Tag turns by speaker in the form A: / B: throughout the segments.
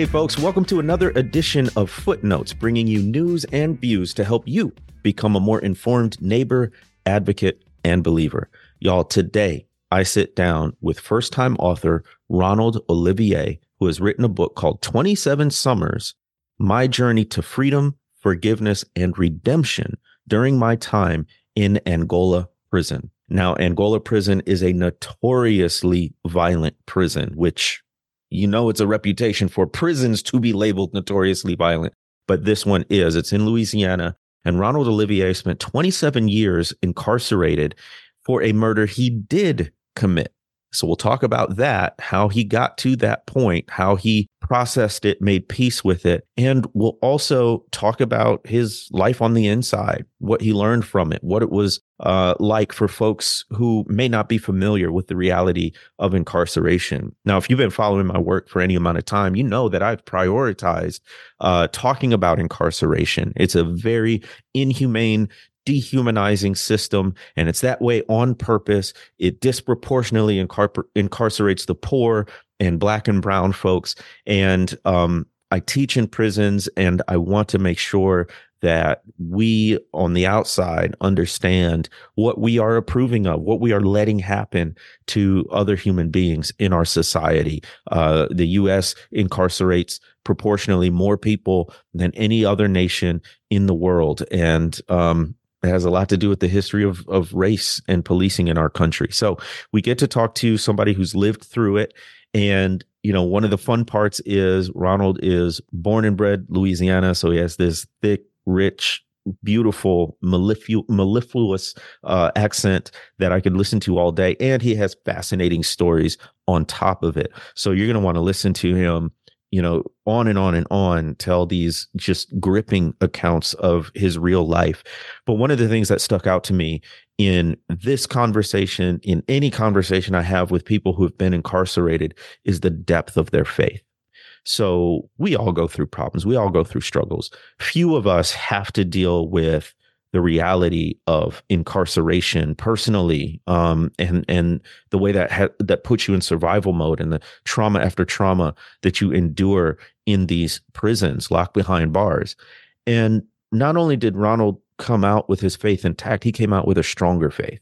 A: Hey, folks, welcome to another edition of Footnotes, bringing you news and views to help you become a more informed neighbor, advocate, and believer. Y'all, today I sit down with first time author Ronald Olivier, who has written a book called 27 Summers My Journey to Freedom, Forgiveness, and Redemption during my time in Angola prison. Now, Angola prison is a notoriously violent prison, which you know it's a reputation for prisons to be labeled notoriously violent, but this one is. It's in Louisiana. And Ronald Olivier spent 27 years incarcerated for a murder he did commit. So we'll talk about that, how he got to that point, how he processed it, made peace with it. And we'll also talk about his life on the inside, what he learned from it, what it was uh, like for folks who may not be familiar with the reality of incarceration. Now, if you've been following my work for any amount of time, you know that I've prioritized uh, talking about incarceration. It's a very inhumane dehumanizing system and it's that way on purpose it disproportionately incar- incarcerates the poor and black and brown folks and um, i teach in prisons and i want to make sure that we on the outside understand what we are approving of, what we are letting happen to other human beings in our society. Uh, the U.S. incarcerates proportionally more people than any other nation in the world. And um, it has a lot to do with the history of, of race and policing in our country. So we get to talk to somebody who's lived through it. And, you know, one of the fun parts is Ronald is born and bred Louisiana. So he has this thick, rich, beautiful, melliflu- mellifluous uh, accent that I could listen to all day. And he has fascinating stories on top of it. So you're going to want to listen to him you know, on and on and on tell these just gripping accounts of his real life. But one of the things that stuck out to me in this conversation, in any conversation I have with people who have been incarcerated, is the depth of their faith. So we all go through problems. We all go through struggles. Few of us have to deal with the reality of incarceration personally um, and and the way that ha- that puts you in survival mode and the trauma after trauma that you endure in these prisons locked behind bars. And not only did Ronald come out with his faith intact he came out with a stronger faith.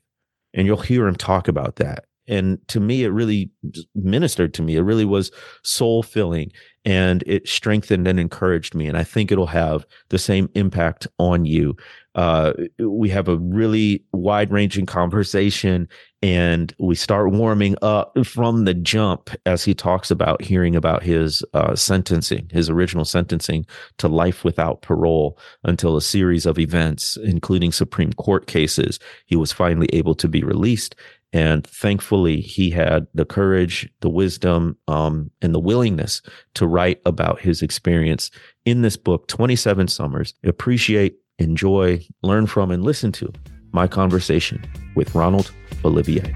A: And you'll hear him talk about that. And to me it really ministered to me. It really was soul filling and it strengthened and encouraged me. And i think it'll have the same impact on you uh, we have a really wide ranging conversation and we start warming up from the jump as he talks about hearing about his uh, sentencing, his original sentencing to life without parole until a series of events, including Supreme Court cases, he was finally able to be released. And thankfully, he had the courage, the wisdom, um, and the willingness to write about his experience in this book, 27 Summers. Appreciate enjoy, learn from, and listen to my conversation with Ronald Olivier.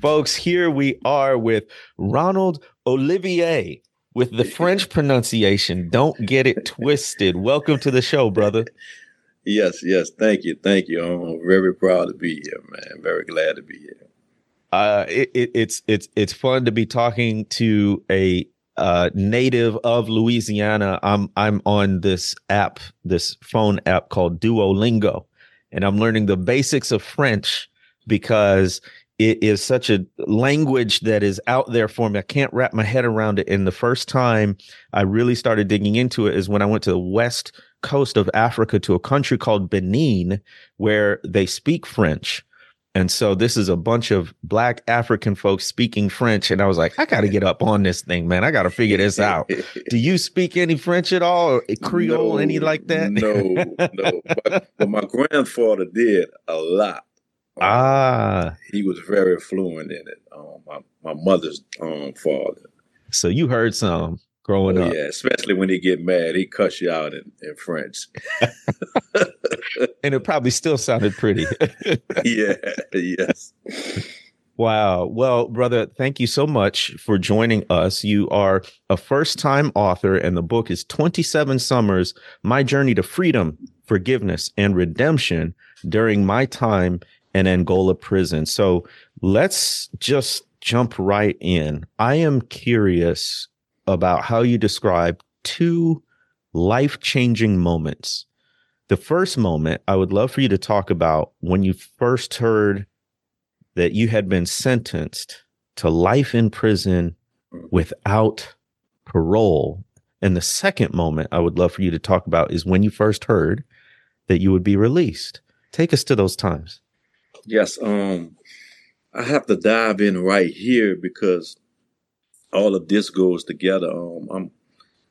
A: Folks, here we are with Ronald Olivier with the French pronunciation. Don't get it twisted. Welcome to the show, brother.
B: Yes, yes. Thank you. Thank you. I'm very proud to be here, man. Very glad to be here.
A: Uh, it, it, it's it's it's fun to be talking to a uh, native of Louisiana, I'm I'm on this app, this phone app called Duolingo, and I'm learning the basics of French because it is such a language that is out there for me. I can't wrap my head around it. And the first time I really started digging into it is when I went to the west coast of Africa to a country called Benin, where they speak French. And so this is a bunch of black African folks speaking French. And I was like, I got to get up on this thing, man. I got to figure this out. Do you speak any French at all or Creole, no, any like that?
B: no, no. But, but, my grandfather did a lot.
A: Um, ah.
B: He was very fluent in it. Um, my, my mother's um, father.
A: So you heard some growing
B: oh,
A: up.
B: Yeah, especially when he get mad, he cuss you out in, in French.
A: and it probably still sounded pretty.
B: yeah, yes.
A: Wow. Well, brother, thank you so much for joining us. You are a first time author, and the book is 27 Summers My Journey to Freedom, Forgiveness, and Redemption During My Time in Angola Prison. So let's just jump right in. I am curious about how you describe two life changing moments. The first moment, I would love for you to talk about when you first heard that you had been sentenced to life in prison without parole. And the second moment I would love for you to talk about is when you first heard that you would be released. Take us to those times.
B: Yes, um, I have to dive in right here because all of this goes together. Um, I'm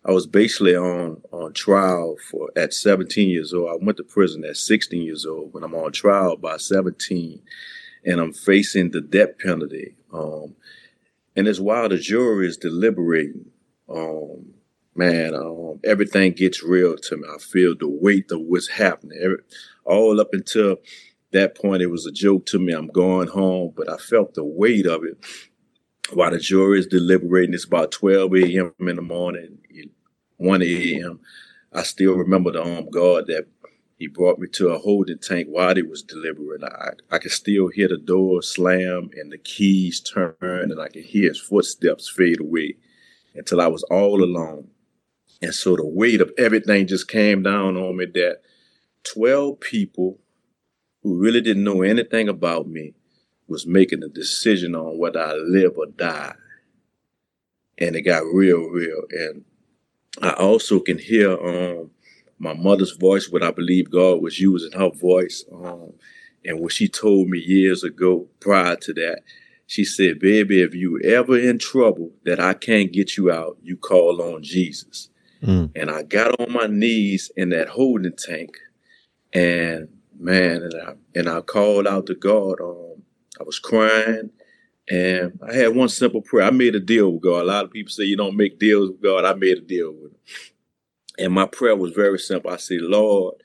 B: I was basically on on trial for at 17 years old. I went to prison at 16 years old, but I'm on trial by 17, and I'm facing the death penalty. Um, and it's while the jury is deliberating, um, man, um, everything gets real to me. I feel the weight of what's happening. Every, all up until that point, it was a joke to me. I'm going home, but I felt the weight of it while the jury is deliberating. It's about 12 a.m. in the morning, 1 a.m. I still remember the armed guard that he brought me to a holding tank while he was deliberating. I, I could still hear the door slam and the keys turn, and I could hear his footsteps fade away until I was all alone. And so the weight of everything just came down on me that 12 people who really didn't know anything about me was making a decision on whether I live or die. And it got real, real. And I also can hear um, my mother's voice, what I believe God was using her voice. Um, and what she told me years ago prior to that, she said, Baby, if you ever in trouble that I can't get you out, you call on Jesus. Mm. And I got on my knees in that holding tank and man, and I, and I called out to God. Um, I was crying and I had one simple prayer. I made a deal with God. A lot of people say you don't make deals with God. I made a deal with him. And my prayer was very simple. I said, Lord,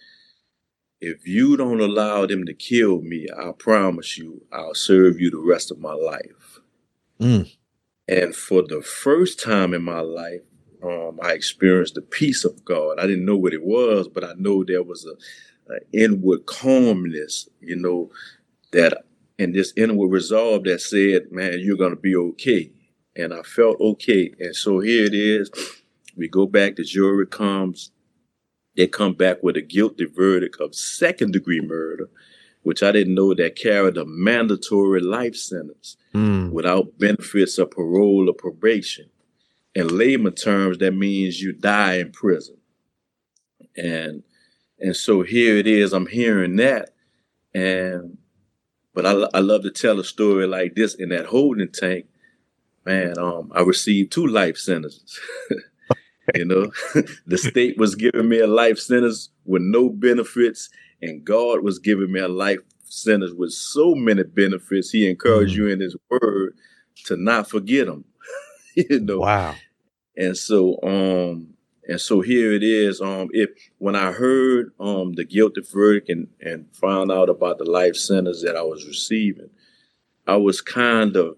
B: if you don't allow them to kill me, I promise you, I'll serve you the rest of my life. Mm. And for the first time in my life, um, I experienced the peace of God. I didn't know what it was, but I know there was a, a inward calmness, you know, that and this inward resolve that said, "Man, you're gonna be okay." And I felt okay. And so here it is we go back, the jury comes, they come back with a guilty verdict of second degree murder, which I didn't know that carried a mandatory life sentence mm. without benefits of parole or probation. In layman terms, that means you die in prison. And and so here it is, I'm hearing that. And but I, I love to tell a story like this in that holding tank. Man, um, I received two life sentences. You know, the state was giving me a life sentence with no benefits, and God was giving me a life sentence with so many benefits. He encouraged mm-hmm. you in His Word to not forget them. you know.
A: Wow.
B: And so, um, and so here it is. Um, if when I heard um the guilty verdict and and found out about the life sentence that I was receiving, I was kind of,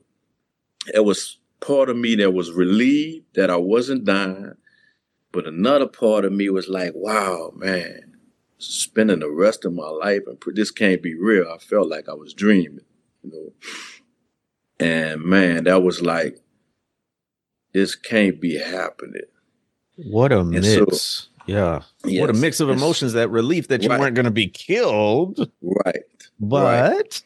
B: it was part of me that was relieved that I wasn't dying but another part of me was like, wow, man, spending the rest of my life and this can't be real. I felt like I was dreaming, you know. And man, that was like, this can't be happening.
A: What a and mix. So, yeah. Yes, what a mix of emotions, that relief that you right. weren't going to be killed.
B: Right.
A: But
B: right.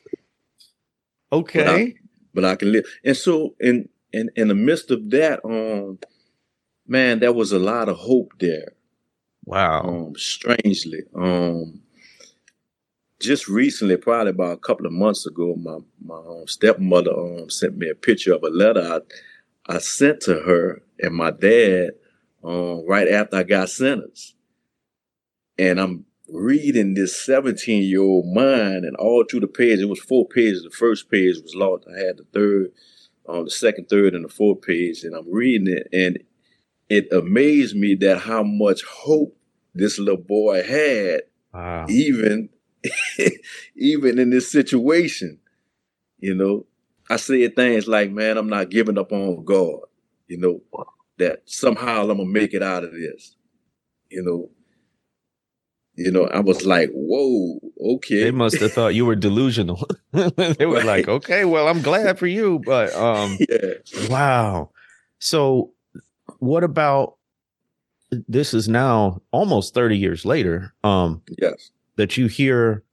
A: okay.
B: But I, but I, can live. And so in in in the midst of that, um, man, there was a lot of hope there.
A: Wow.
B: Um, strangely, um, just recently, probably about a couple of months ago, my my um, stepmother um, sent me a picture of a letter I, I sent to her and my dad um, right after I got sentenced, and I'm reading this 17 year old mind, and all through the page, it was four pages. The first page was lost. I had the third, um, the second, third, and the fourth page, and I'm reading it, and it amazed me that how much hope this little boy had, wow. even even in this situation. You know, I said things like, "Man, I'm not giving up on God." You know, that somehow I'm gonna make it out of this. You know, you know, I was like, "Whoa." okay.
A: They must have thought you were delusional. they were right. like, okay, well, I'm glad for you, but um, yeah. wow. So, what about this? Is now almost 30 years later. Um,
B: yes,
A: that you hear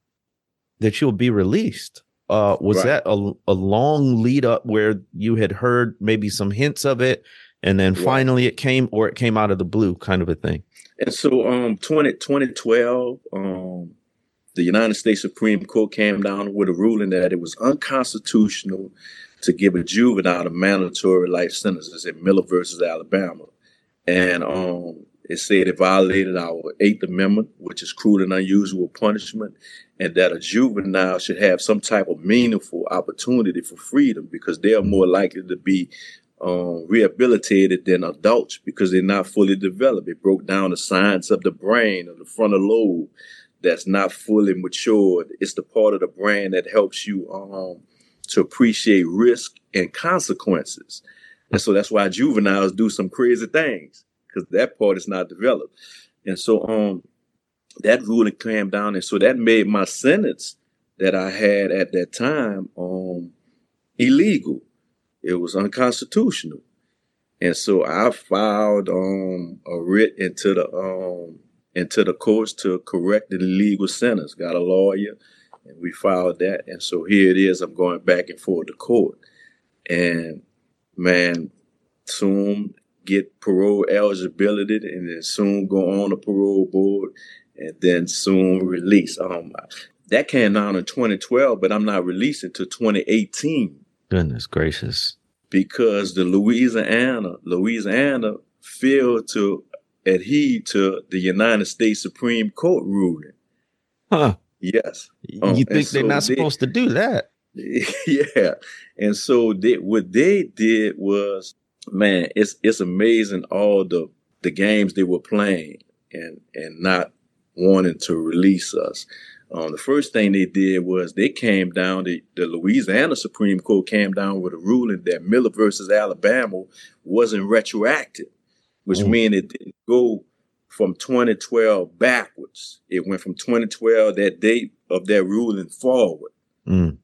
A: that you'll be released. Uh, was right. that a, a long lead up where you had heard maybe some hints of it, and then finally it came, or it came out of the blue, kind of a thing?
B: And so, um, 20, 2012, um, the United States Supreme Court came down with a ruling that it was unconstitutional to give a juvenile a mandatory life sentences in Miller versus Alabama. And um, it said it violated our Eighth Amendment, which is cruel and unusual punishment, and that a juvenile should have some type of meaningful opportunity for freedom because they are more likely to be um, rehabilitated than adults because they're not fully developed. It broke down the science of the brain, of the frontal lobe, that's not fully matured. It's the part of the brain that helps you um, to appreciate risk and consequences. And so that's why juveniles do some crazy things because that part is not developed. And so um, that ruling came down, and so that made my sentence that I had at that time um, illegal. It was unconstitutional. And so I filed um, a writ into the um, into the courts to correct the legal sentence. Got a lawyer, and we filed that. And so here it is. I'm going back and forth to court, and man, soon get parole eligibility, and then soon go on the parole board, and then soon release. Um, that came down in 2012, but I'm not releasing to 2018.
A: Goodness gracious!
B: Because the Louisiana, Louisiana failed to adhere to the United States Supreme Court ruling.
A: Huh.
B: Yes.
A: Um, you think they're so not they, supposed to do that?
B: Yeah. And so they, what they did was, man, it's it's amazing all the the games they were playing and and not wanting to release us. Um, the first thing they did was they came down, the, the Louisiana Supreme Court came down with a ruling that Miller versus Alabama wasn't retroactive which mm. means it didn't go from 2012 backwards. It went from 2012, that date of that ruling forward. Mm.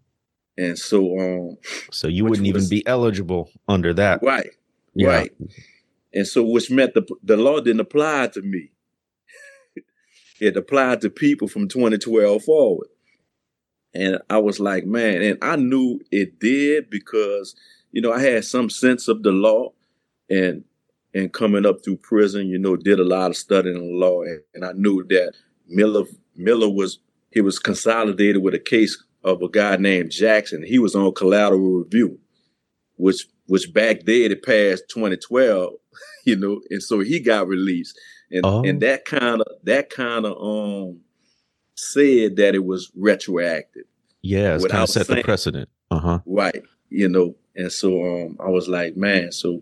B: And so, um,
A: so you wouldn't was, even be eligible under that,
B: right? Yeah. Right. And so, which meant the the law didn't apply to me. It applied to people from 2012 forward. And I was like, man, and I knew it did because, you know, I had some sense of the law and and coming up through prison, you know, did a lot of studying on law, and, and I knew that Miller Miller was he was consolidated with a case of a guy named Jackson. He was on collateral review, which which back then it passed 2012, you know, and so he got released, and oh. and that kind of that kind of um said that it was retroactive.
A: Yeah, it's kind of set saying, the precedent. Uh huh.
B: Right, you know, and so um I was like, man, so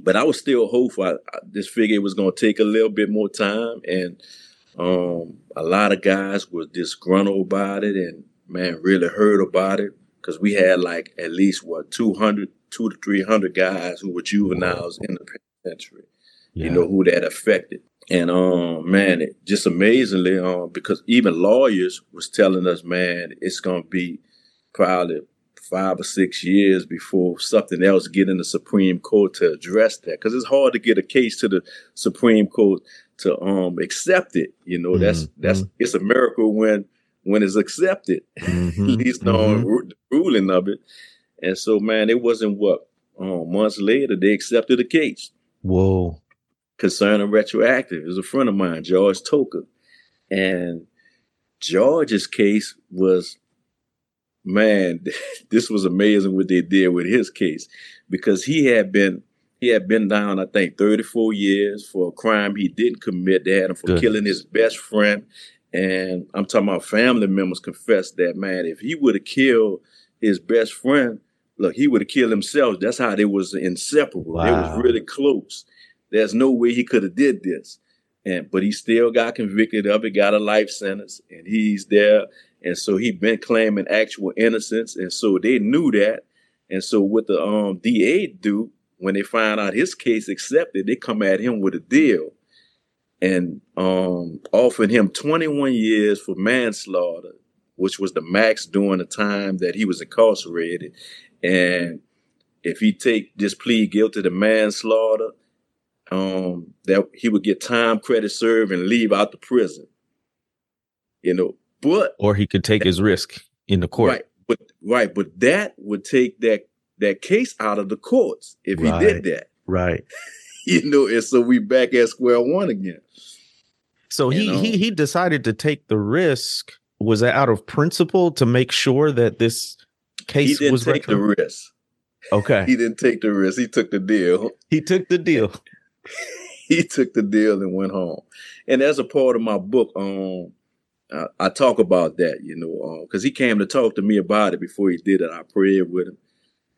B: but I was still hopeful. I, I just figured it was going to take a little bit more time, and um, a lot of guys were disgruntled about it, and man, really heard about it because we had like at least what 200, two to three hundred guys who were juveniles in the penitentiary. Yeah. You know who that affected, and um, man, it just amazingly, um, because even lawyers was telling us, man, it's going to be probably five or six years before something else get in the Supreme Court to address that. Because it's hard to get a case to the Supreme Court to um accept it. You know, that's mm-hmm. that's it's a miracle when when it's accepted, mm-hmm. at least mm-hmm. on the ruling of it. And so, man, it wasn't what um, months later they accepted the case.
A: Whoa.
B: Concerning retroactive. It was a friend of mine, George Toca. And George's case was man, this was amazing what they did with his case because he had been he had been down, I think, 34 years for a crime he didn't commit. They had him for Good. killing his best friend. And I'm talking about family members confessed that, man, if he would have killed his best friend, look, he would have killed himself. That's how they was inseparable. Wow. They was really close. There's no way he could have did this. And but he still got convicted of it, got a life sentence, and he's there and so he'd been claiming actual innocence. And so they knew that. And so what the um, DA do when they find out his case accepted, they come at him with a deal. and um, offered him 21 years for manslaughter, which was the max during the time that he was incarcerated. And if he take this plea guilty to manslaughter, um, that he would get time credit served and leave out the prison. You know, but
A: or he could take that, his risk in the court.
B: Right, but right, but that would take that that case out of the courts if right, he did that.
A: Right.
B: you know, and so we back at square one again.
A: So he he he decided to take the risk. Was that out of principle to make sure that this case
B: he didn't
A: was
B: take retro- the risk?
A: Okay.
B: he didn't take the risk. He took the deal.
A: He took the deal.
B: he took the deal and went home. And as a part of my book, um, I, I talk about that, you know, because um, he came to talk to me about it before he did it. I prayed with him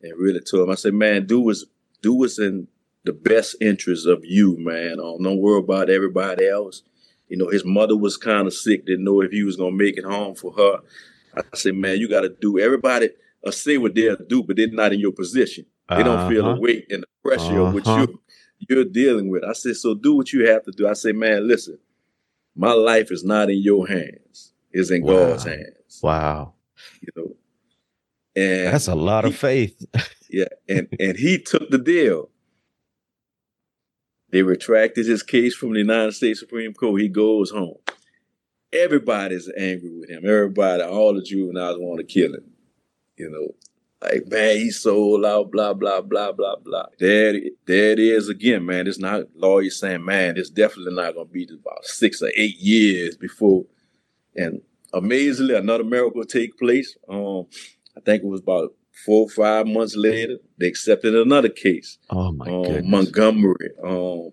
B: and really told him, I said, man, do what's do what's in the best interest of you, man. Um, don't worry about everybody else. You know, his mother was kind of sick, didn't know if he was gonna make it home for her. I said, man, you got to do. Everybody uh, say what they'll do, but they're not in your position. They don't uh-huh. feel the weight and the pressure uh-huh. of what you you're dealing with. I said, so do what you have to do. I said, man, listen, my life is not in your hands; it's in wow. God's hands.
A: Wow.
B: You know, and
A: that's a lot he, of faith.
B: yeah, and and he took the deal. They retracted his case from the United States Supreme Court. He goes home. Everybody's angry with him. Everybody, all the juveniles want to kill him. You know, like man, he sold out, blah blah blah blah blah. There, there it is again, man. It's not lawyers saying, man, it's definitely not gonna be about six or eight years before. And amazingly, another miracle take place. Um, I think it was about four or five months later, they accepted another case.
A: Oh my um, goodness.
B: Montgomery, um,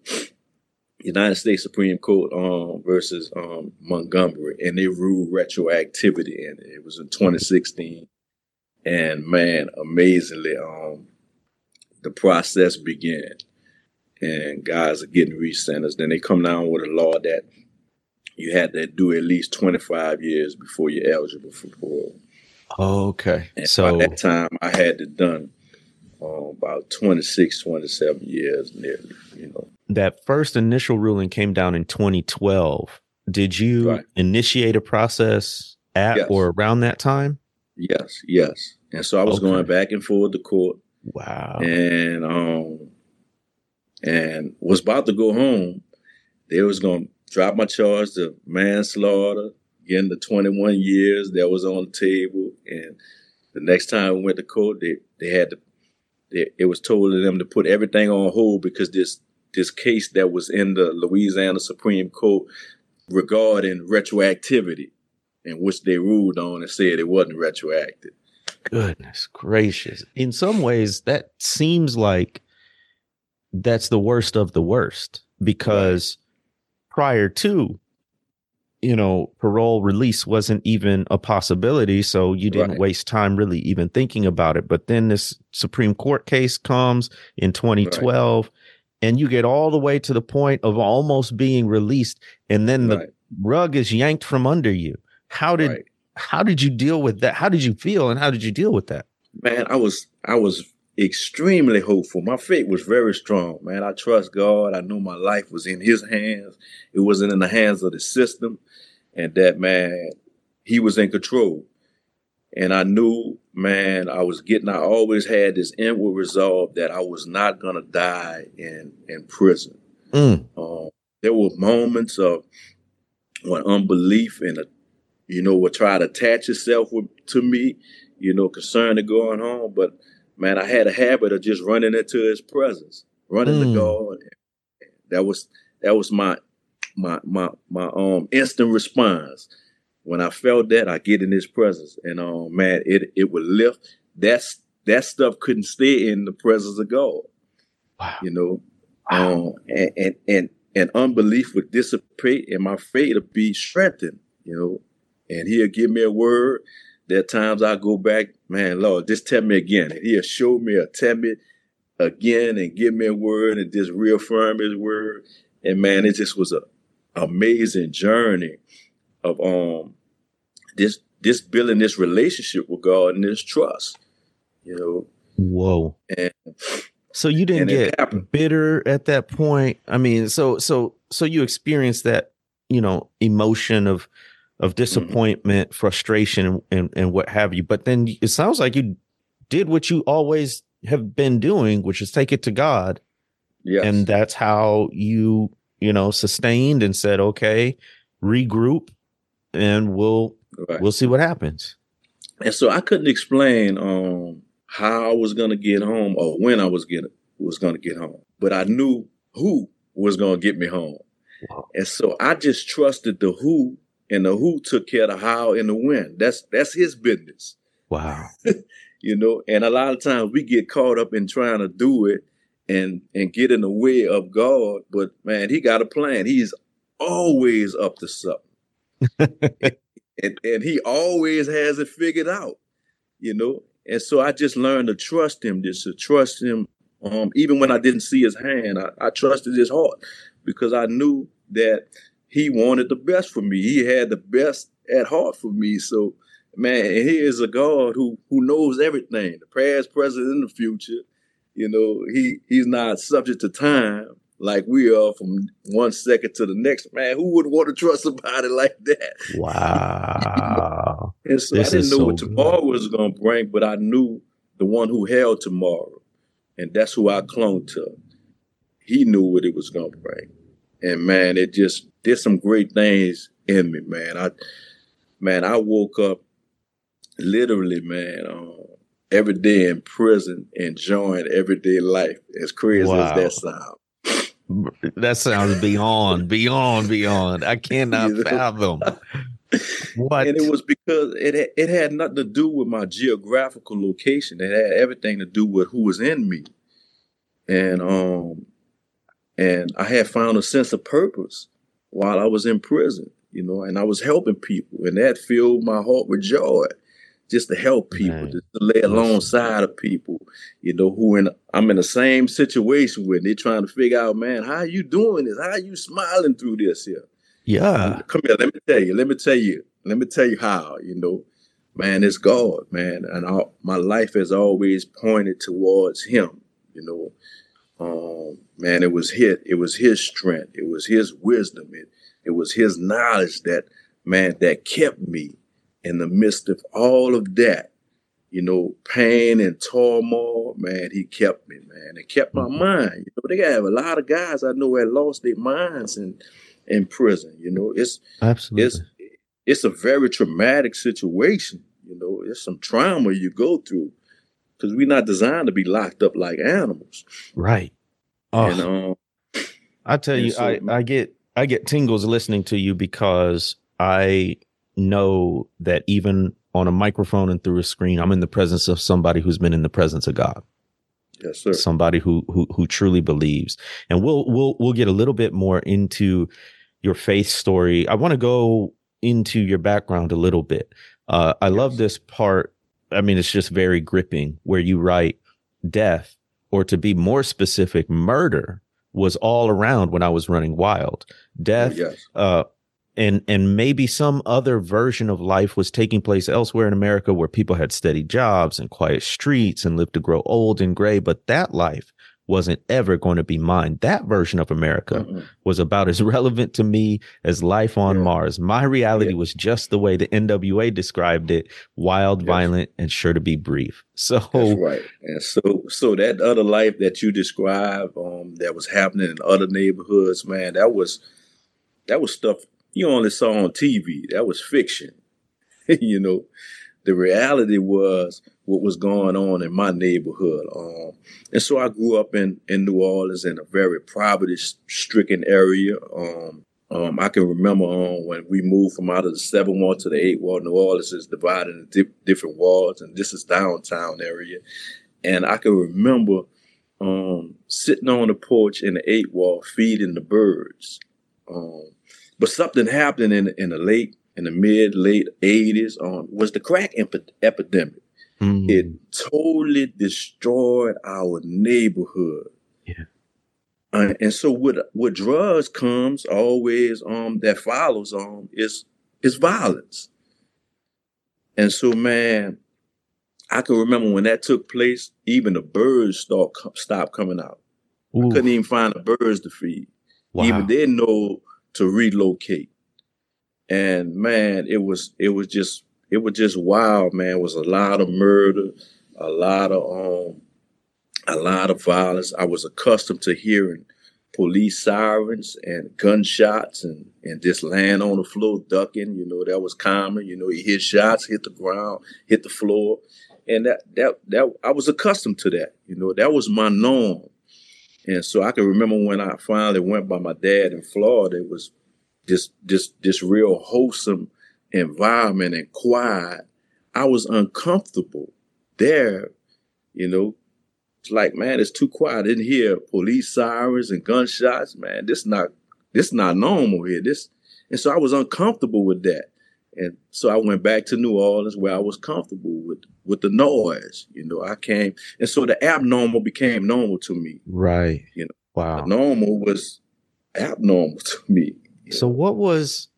B: United States Supreme Court um, versus um, Montgomery, and they ruled retroactivity, and it was in 2016. And man, amazingly, um, the process began, and guys are getting resentenced. Then they come down with a law that you had to do at least 25 years before you're eligible for parole.
A: Okay.
B: And
A: so
B: by that time, I had it done uh, about 26, 27 years nearly, you know.
A: That first initial ruling came down in 2012. Did you right. initiate a process at yes. or around that time?
B: Yes, yes. And so I was okay. going back and forth to court.
A: Wow.
B: And um and was about to go home. They was gonna drop my charge to manslaughter, getting the 21 years that was on the table. And the next time we went to court, they, they had to, they, it was told to them to put everything on hold because this, this case that was in the Louisiana Supreme Court regarding retroactivity, in which they ruled on and said it wasn't retroactive.
A: Goodness gracious. In some ways, that seems like that's the worst of the worst because prior to you know, parole release wasn't even a possibility. So you didn't right. waste time really even thinking about it. But then this Supreme Court case comes in 2012 right. and you get all the way to the point of almost being released. And then the right. rug is yanked from under you. How did, how did you deal with that? How did you feel and how did you deal with that?
B: Man, I was, I was extremely hopeful. My faith was very strong, man. I trust God. I knew my life was in his hands. It wasn't in the hands of the system and that man, he was in control. And I knew, man, I was getting, I always had this inward resolve that I was not going to die in, in prison. Mm. Um, there were moments of when unbelief and, a, you know, would try to attach itself with, to me, you know, concern of going home. But man, I had a habit of just running into his presence, running mm. to God. That was, that was my my my my um instant response. When I felt that, I get in his presence, and um man, it it would lift. That's that stuff couldn't stay in the presence of God. Wow. You know, wow. um, and, and and and unbelief would dissipate, and my faith would be strengthened. You know, and he'll give me a word. There are times I go back, man, Lord, just tell me again. And he'll show me or tell me again and give me a word and just reaffirm his word. And man, it just was a amazing journey of um this this building this relationship with God and this trust. You know.
A: Whoa.
B: And
A: So you didn't get bitter at that point. I mean, so so so you experienced that, you know, emotion of of disappointment, frustration, and and what have you. But then it sounds like you did what you always have been doing, which is take it to God,
B: Yes.
A: and that's how you you know sustained and said, okay, regroup, and we'll
B: right.
A: we'll see what happens.
B: And so I couldn't explain um, how I was going to get home or when I was get was going to get home, but I knew who was going to get me home.
A: Wow.
B: And so I just trusted the who, and the who took care of the how and the when. That's that's his business,
A: Wow.
B: you know. And a lot of times we get caught up in trying to do it and and get in the way of God. But man, he got a plan. He's always up to something. and, and he always has it figured out, you know. And so I just learned to trust him, just to trust him. Um, even when I didn't see his hand, I, I trusted his heart because I knew that he wanted the best for me. He had the best at heart for me. So, man, he is a God who who knows everything, the past, present, and the future. You know, he he's not subject to time like we are from one second to the next. Man, who would want to trust somebody like that?
A: Wow.
B: And so
A: This
B: I didn't know
A: so
B: what
A: good.
B: tomorrow was going to bring, but I knew the one who held tomorrow, and that's who I clung to. He knew what it was going to bring, and man, it just did some great things in me, man. I, man, I woke up literally, man, um, every day in prison, enjoying everyday life. As crazy
A: Wow.
B: as that sounds.
A: That sounds beyond, beyond, beyond. I cannot fathom. What?
B: And it was because it it had nothing to do with my geographical location. It had everything to do with who was in me, and um, and I had found a sense of purpose while I was in prison. You know, and I was helping people, and that filled my heart with joy, just to help people, just to lay alongside of people. You know, who in I'm in the same situation with. They're trying to figure out, man, how you doing this? How you smiling through this here?
A: yeah.
B: Come here, let me tell you, let me tell you, let me tell you how, you know, man, it's God, man. And I, my life has always pointed towards him, you know. Um, man, it was his, it was his strength, it was his wisdom, it, it was his knowledge that, man, that kept me in the midst of all of that, you know, pain and turmoil, man, he kept me, man. It kept my
A: Mhm.
B: mind. You know, they have a lot of guys I know had lost their minds in in prison. You know, it's
A: Absolutely.
B: it's it's a very traumatic situation. You know, it's some trauma you go through because we're not designed to be locked up like animals.
A: right. Oh,
B: And um,
A: I tell you,
B: so-
A: I, I get I get tingles listening to you because I know that even on a microphone and through a screen, I'm in the presence of somebody who's been in the presence of God.
B: yes, sir.
A: somebody who who who truly believes. And we'll we'll we'll get a little bit more into your faith story. I want to go into your background a little bit. Uh, I love this part. I mean, it's just very gripping where you write death, or to be more specific, murder was all around when I was running wild. Death,
B: yes,
A: uh, and and maybe some other version of life was taking place elsewhere in America where people had steady jobs and quiet streets and lived to grow old and gray. But that life wasn't ever going to be mine. That version of America
B: Mm-mm.
A: was about as relevant to me as life on
B: Yeah.
A: Mars. My reality
B: Yeah.
A: was just the way the NWA described it: wild,
B: Yes.
A: violent, and sure to be brief. So
B: That's right. And so, so that other life that you describe um, that was happening in other neighborhoods, man, that was that was stuff you only saw on TV. That was fiction. you know, the reality was what was going on in my neighborhood. Um, and so I grew up in in New Orleans in a very poverty-stricken area. Um, um, I can remember um, when we moved from out of the seven ward to the eight ward. New Orleans is divided into di- different wards, and this is downtown area. And I can remember um, sitting on the porch in the eight wall feeding the birds. Um, but something happened in in the late, in the mid late eighties. Um, was the crack epi- epidemic.
A: Mm,
B: It totally destroyed our neighborhood.
A: Yeah.
B: Uh, and so with with drugs comes always um that follows um is is violence. And so man, I can remember when that took place, even the birds start, stopped coming out. Ooh. I couldn't even find the birds to feed. Wow. Even they know to relocate. And man, it was it was just it was just wild, man. It was a lot of murder, a lot of um a lot of violence. I was accustomed to hearing police sirens and gunshots and, and just laying on the floor ducking. You know, that was common. You know, you hit shots, hit the ground, hit the floor. And that that that I was accustomed to that. You know, that was my norm. And so I can remember when I finally went by my dad in Florida, it was just just this real wholesome environment and quiet. I was uncomfortable there, you know, it's like, man, it's too quiet. I didn't hear police sirens and gunshots. Man, this not this not normal here. This and so I was uncomfortable with that. And so I went back to New Orleans where I was comfortable with with the noise. You know, I came and so the abnormal became normal to me.
A: Right.
B: You know.
A: Wow.
B: The normal was abnormal to me.
A: So what was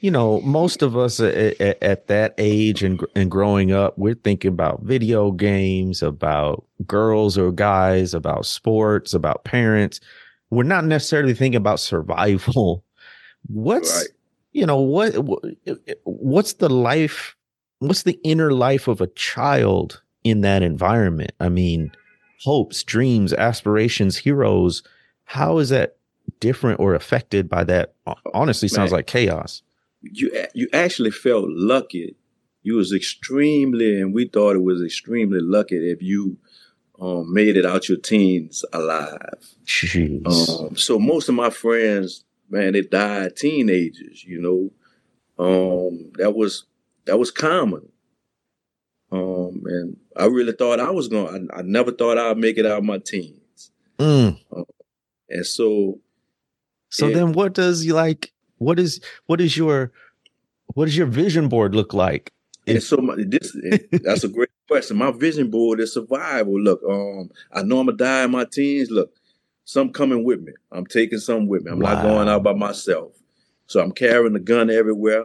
A: you know, most of us at, at, at, that age and and growing up, we're thinking about video games, about girls or guys, about sports, about parents. We're not necessarily thinking about survival. What's right. you know what what's the life? What's the inner life of a child in that environment? I mean, hopes, dreams, aspirations, heroes. How is that different or affected by that? Honestly, sounds Man. like chaos
B: you you actually felt lucky. You was extremely, and we thought it was extremely lucky if you um, made it out your teens alive. Um, so most of my friends, man, they died teenagers. You know, um, that was that was common. Um, and I really thought I was going. to I never thought I'd make it out of my teens. Mm. Um, and so,
A: so then, what does you like? What is what is your what does your vision board look like?
B: And so my, this that's a great question. My vision board is survival. Look, um, I know I'm gonna die in my teens. Look, some coming with me. I'm taking some with me. I'm wow. not going out by myself. So I'm carrying a gun everywhere.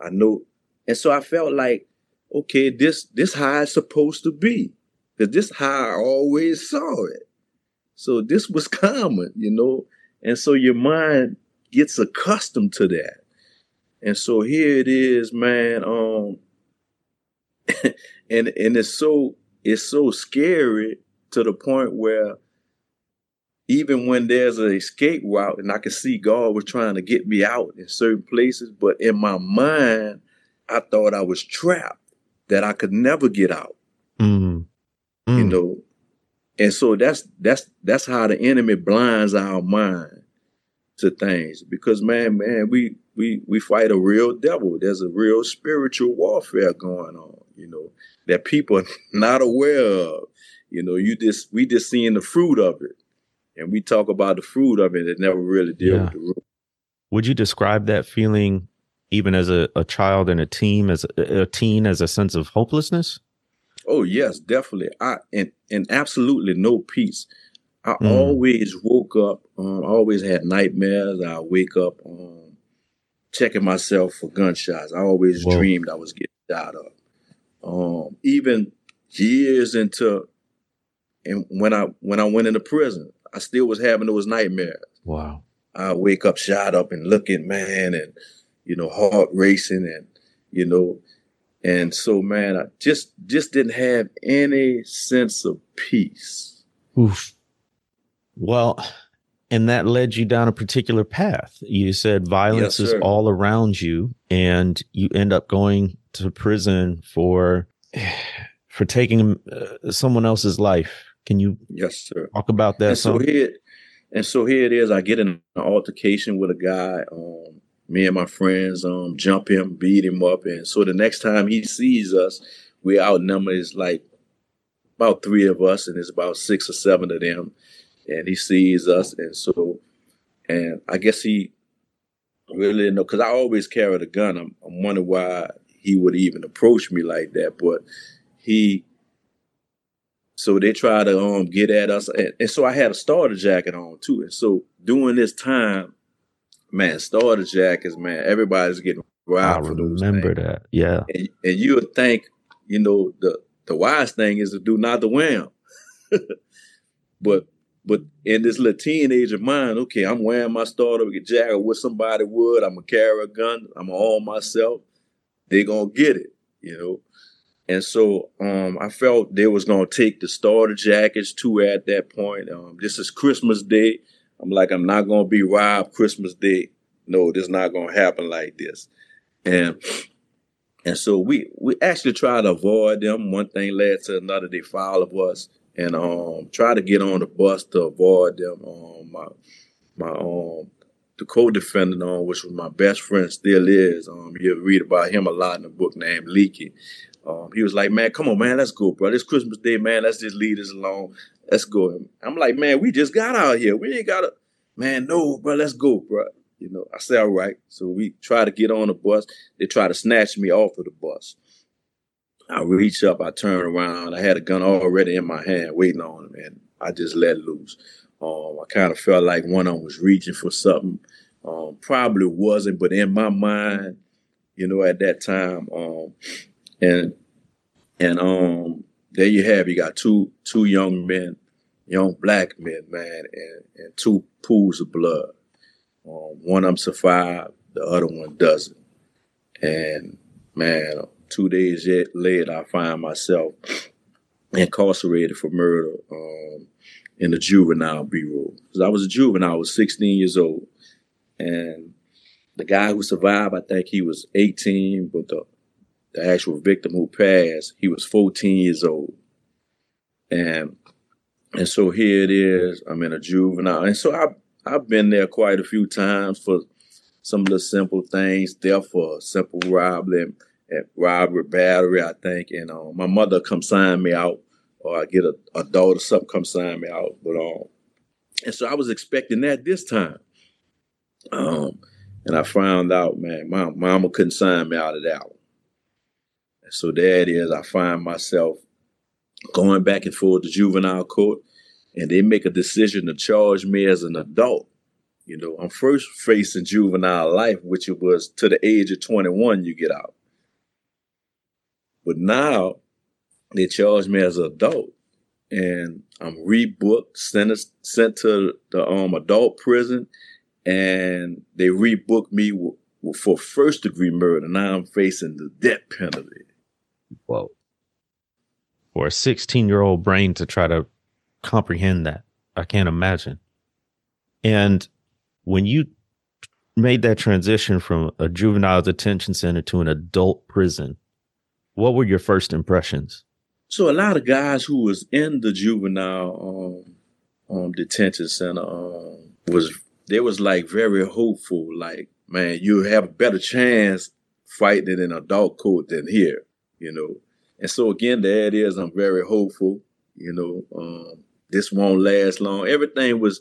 B: I know, and so I felt like, okay, this this how it's supposed to be, because this how I always saw it. So this was common, you know, and so your mind gets accustomed to that. And so here it is, man. Um, and and it's so it's so scary to the point where even when there's an escape route and I can see God was trying to get me out in certain places, but in my mind, I thought I was trapped, that I could never get out. Mm. Mm. You know, and so that's that's that's how the enemy blinds our mind to things because man, man, we we we fight a real devil. There's a real spiritual warfare going on, you know, that people are not aware of. You know, you just we just seeing the fruit of it. And we talk about the fruit of it and never really deal yeah. with the root.
A: Would you describe that feeling even as a, a child and a teen as a, a teen as a sense of hopelessness?
B: Oh yes, definitely. I and and absolutely no peace. I mm. always woke up. Um, I always had nightmares. I wake up um, checking myself for gunshots. I always Whoa. dreamed I was getting shot up. Um, even years into, and when I when I went into prison, I still was having those nightmares.
A: Wow.
B: I wake up shot up and looking, man, and you know, heart racing, and you know, and so man, I just just didn't have any sense of peace.
A: Oof. Well, and that led you down a particular path. You said violence yes, is all around you, and you end up going to prison for for taking uh, someone else's life. Can you
B: yes, sir.
A: talk about that?
B: And so here, and so here it is. I get in an altercation with a guy. Um, me and my friends um, jump him, beat him up, and so the next time he sees us, we outnumber is like about three of us, and it's about six or seven of them and he sees us, and so, and I guess he really didn't know because I always carried a gun. I'm, I'm wondering why he would even approach me like that, but he. So they try to um get at us, and, and so I had a starter jacket on too. And so during this time, man, starter jackets, man, everybody's getting
A: I for those. Remember things. that, yeah.
B: And, and you would think, you know, the the wise thing is to do not to wear them. but but in this little teenage of mine, okay, I'm wearing my starter jacket with somebody would. I'm gonna carry a gun. I'm gonna arm myself. They gonna get it, you know. And so um, I felt they was gonna take the starter jackets too at that point. Um, this is Christmas Day. I'm like, I'm not gonna be robbed Christmas Day. No, this not gonna happen like this. And and so we we actually try to avoid them. One thing led to another. They followed us and um try to get on the bus to avoid them. Um my my um the co-defendant on which was my best friend still is. Um you read about him a lot in a book named Leaky. Um, he was like, man, come on, man, let's go, bro. It's Christmas Day, man. Let's just leave this alone. Let's go. I'm like, man, we just got out here. We ain't gotta, man, no, bro, let's go, bro. You know, I say, all right. So we try to get on the bus. They try to snatch me off of the bus. I reach up, I turn around. I had a gun already in my hand, waiting on him, and I just let loose. Um, I kind of felt like one of them was reaching for something. Um, probably wasn't, but in my mind, you know, at that time, um, and and um, there you have, you got two two young men, young black men, man, and, and two pools of blood. Um, one of them survived, the other one doesn't. And man, two days yet later, I find myself incarcerated for murder um, in the juvenile bureau. Because I was a juvenile, I was 16 years old. And the guy who survived, I think he was 18, but the, the actual victim who passed, he was 14 years old. And and so here it is, I'm in a juvenile. And so I I've been there quite a few times for some of the simple things, there for simple robbery at robbery, battery, I think. And um, my mother come sign me out, or I get a, a daughter something come sign me out. But um, and so I was expecting that this time. Um, and I found out, man, my mama couldn't sign me out of that one. And so there it is. I find myself going back and forth to juvenile court, and they make a decision to charge me as an adult. You know, I'm first facing juvenile life, which it was to the age of 21 you get out. But now they charge me as an adult, and I'm rebooked, sent sent to the um, adult prison, and they rebooked me w- w- for first degree murder. Now I'm facing the death penalty.
A: Whoa! For a 16 year old brain to try to comprehend that, I can't imagine. And when you made that transition from a juvenile detention center to an adult prison, what were your first impressions?
B: So a lot of guys who was in the juvenile um, um, detention center um, was they was like very hopeful, like man, you have a better chance fighting in adult court than here, you know. And so again, there it is. I'm very hopeful, you know. Um, this won't last long. Everything was,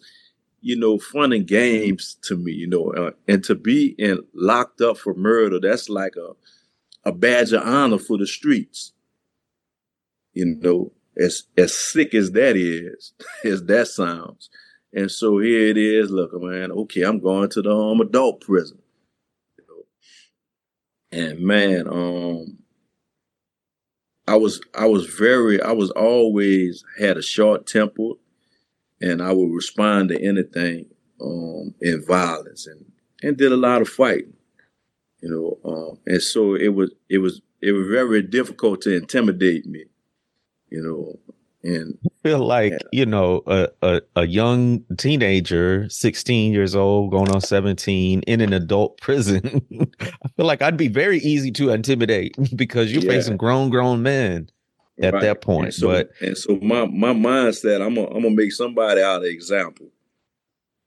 B: you know, fun and games to me, you know. Uh, and to be in locked up for murder, that's like a a badge of honor for the streets. You know, as as sick as that is, as that sounds. And so here it is. Look, man. Okay, I'm going to the um, adult prison. And man, um, I was I was very I was always had a short temper, and I would respond to anything um, in violence and and did a lot of fighting you know. Um, and so it was it was it was very difficult to intimidate me, you know. And
A: I feel like you know a, a, a young teenager, sixteen years old, going on seventeen, in an adult prison. I feel like I'd be very easy to intimidate because you're yeah. facing grown grown men at right. that point.
B: And so,
A: but
B: and so my my mindset, I'm gonna I'm gonna make somebody out of example,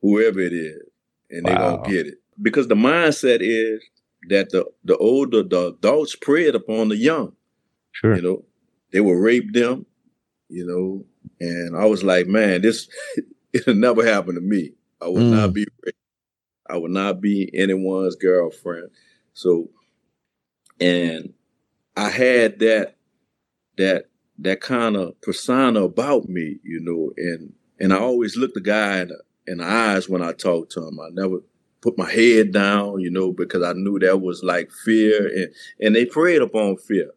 B: whoever it is, and they're wow. gonna get it because the mindset is that the the older the adults preyed upon the young.
A: Sure.
B: You know, they would rape them, you know, and I was like, man, this it'll never happen to me. I would mm. not be raped. I would not be anyone's girlfriend. So and I had that that that kind of persona about me, you know, and and I always looked the guy in the, in the eyes when I talked to him. I never put my head down, you know, because I knew that was like fear and and they preyed upon fear.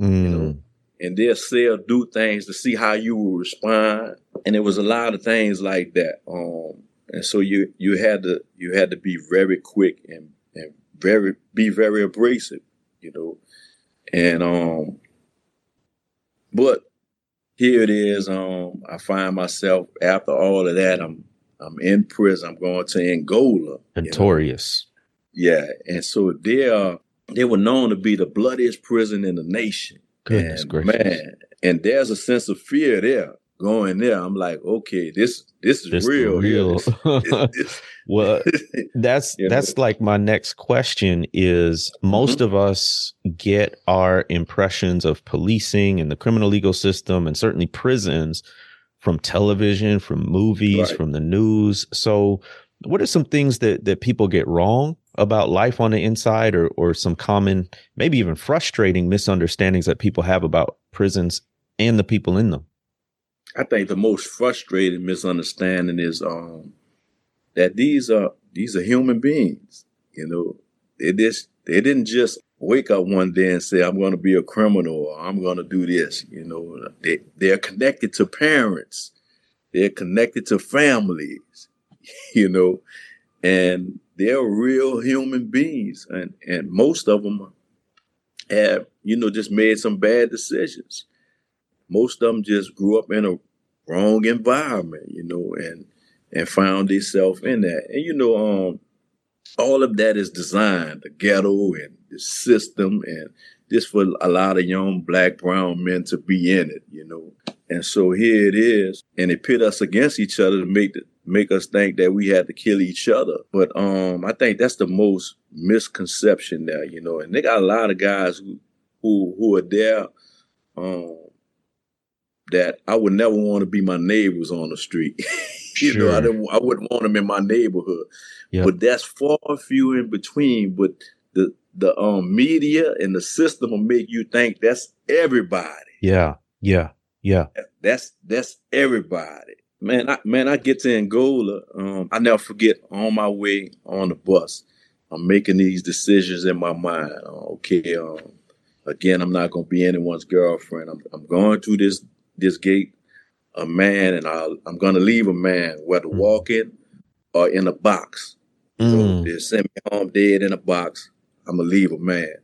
B: Mm. You know. Mm. and they'll say or do things to see how you will respond. And it was a lot of things like that. Um, and so you you had to you had to be very quick and and very be very abrasive, you know. And um, but here it is. Um, I find myself after all of that, I'm I'm in prison. I'm going to Angola.
A: Notorious.
B: Yeah, and so they are they were known to be the bloodiest prison in the nation.
A: Goodness
B: and,
A: gracious.
B: man! And there's a sense of fear there. Going there, I'm like, okay, this this is
A: This
B: real.
A: real.
B: This- this-
A: well, that's
B: You know?
A: that's like my next question is most
B: Mm-hmm.
A: of us get our impressions of policing and the criminal legal system and certainly prisons from television, from movies,
B: Right.
A: from the news. So what are some things that that people get wrong about life on the inside or or some common maybe even frustrating misunderstandings that people have about prisons and the people in them?
B: I think the most frustrating misunderstanding is um that these are these are human beings. You know, they just they didn't just wake up one day and say I'm going to be a criminal or I'm going to do this. You know, they they're connected to parents, they're connected to families. You know, and they're real human beings, and and most of them have you know just made some bad decisions most of them just grew up in a wrong environment, you know, and and found themselves in that. And you know, um, all of that is designed, the ghetto and the system, and this for a lot of young black brown men to be in it, you know. And so here it is, and it pit us against each other to make the, make us think that we had to kill each other. But um, I think that's the most misconception there, you know. And they got a lot of guys who who who are there. Um, that I would never want to be my neighbors on the street. you know, I
A: Sure.
B: didn't. I wouldn't want them in my neighborhood.
A: Yep.
B: But that's far few in between. But the the um media and the system will make you think that's everybody.
A: Yeah. Yeah. Yeah.
B: That's that's everybody. Man, I, man, I get to Angola. Um, I never forget on my way on the bus. I'm making these decisions in my mind. Uh, okay, um, again, I'm not gonna be anyone's girlfriend. I'm, I'm going through this this gate, a man, and I'll, I'm gonna leave a man, whether
A: Mm.
B: walking or in a box. So
A: Mm.
B: they send me home dead in a box. I'm gonna leave a man,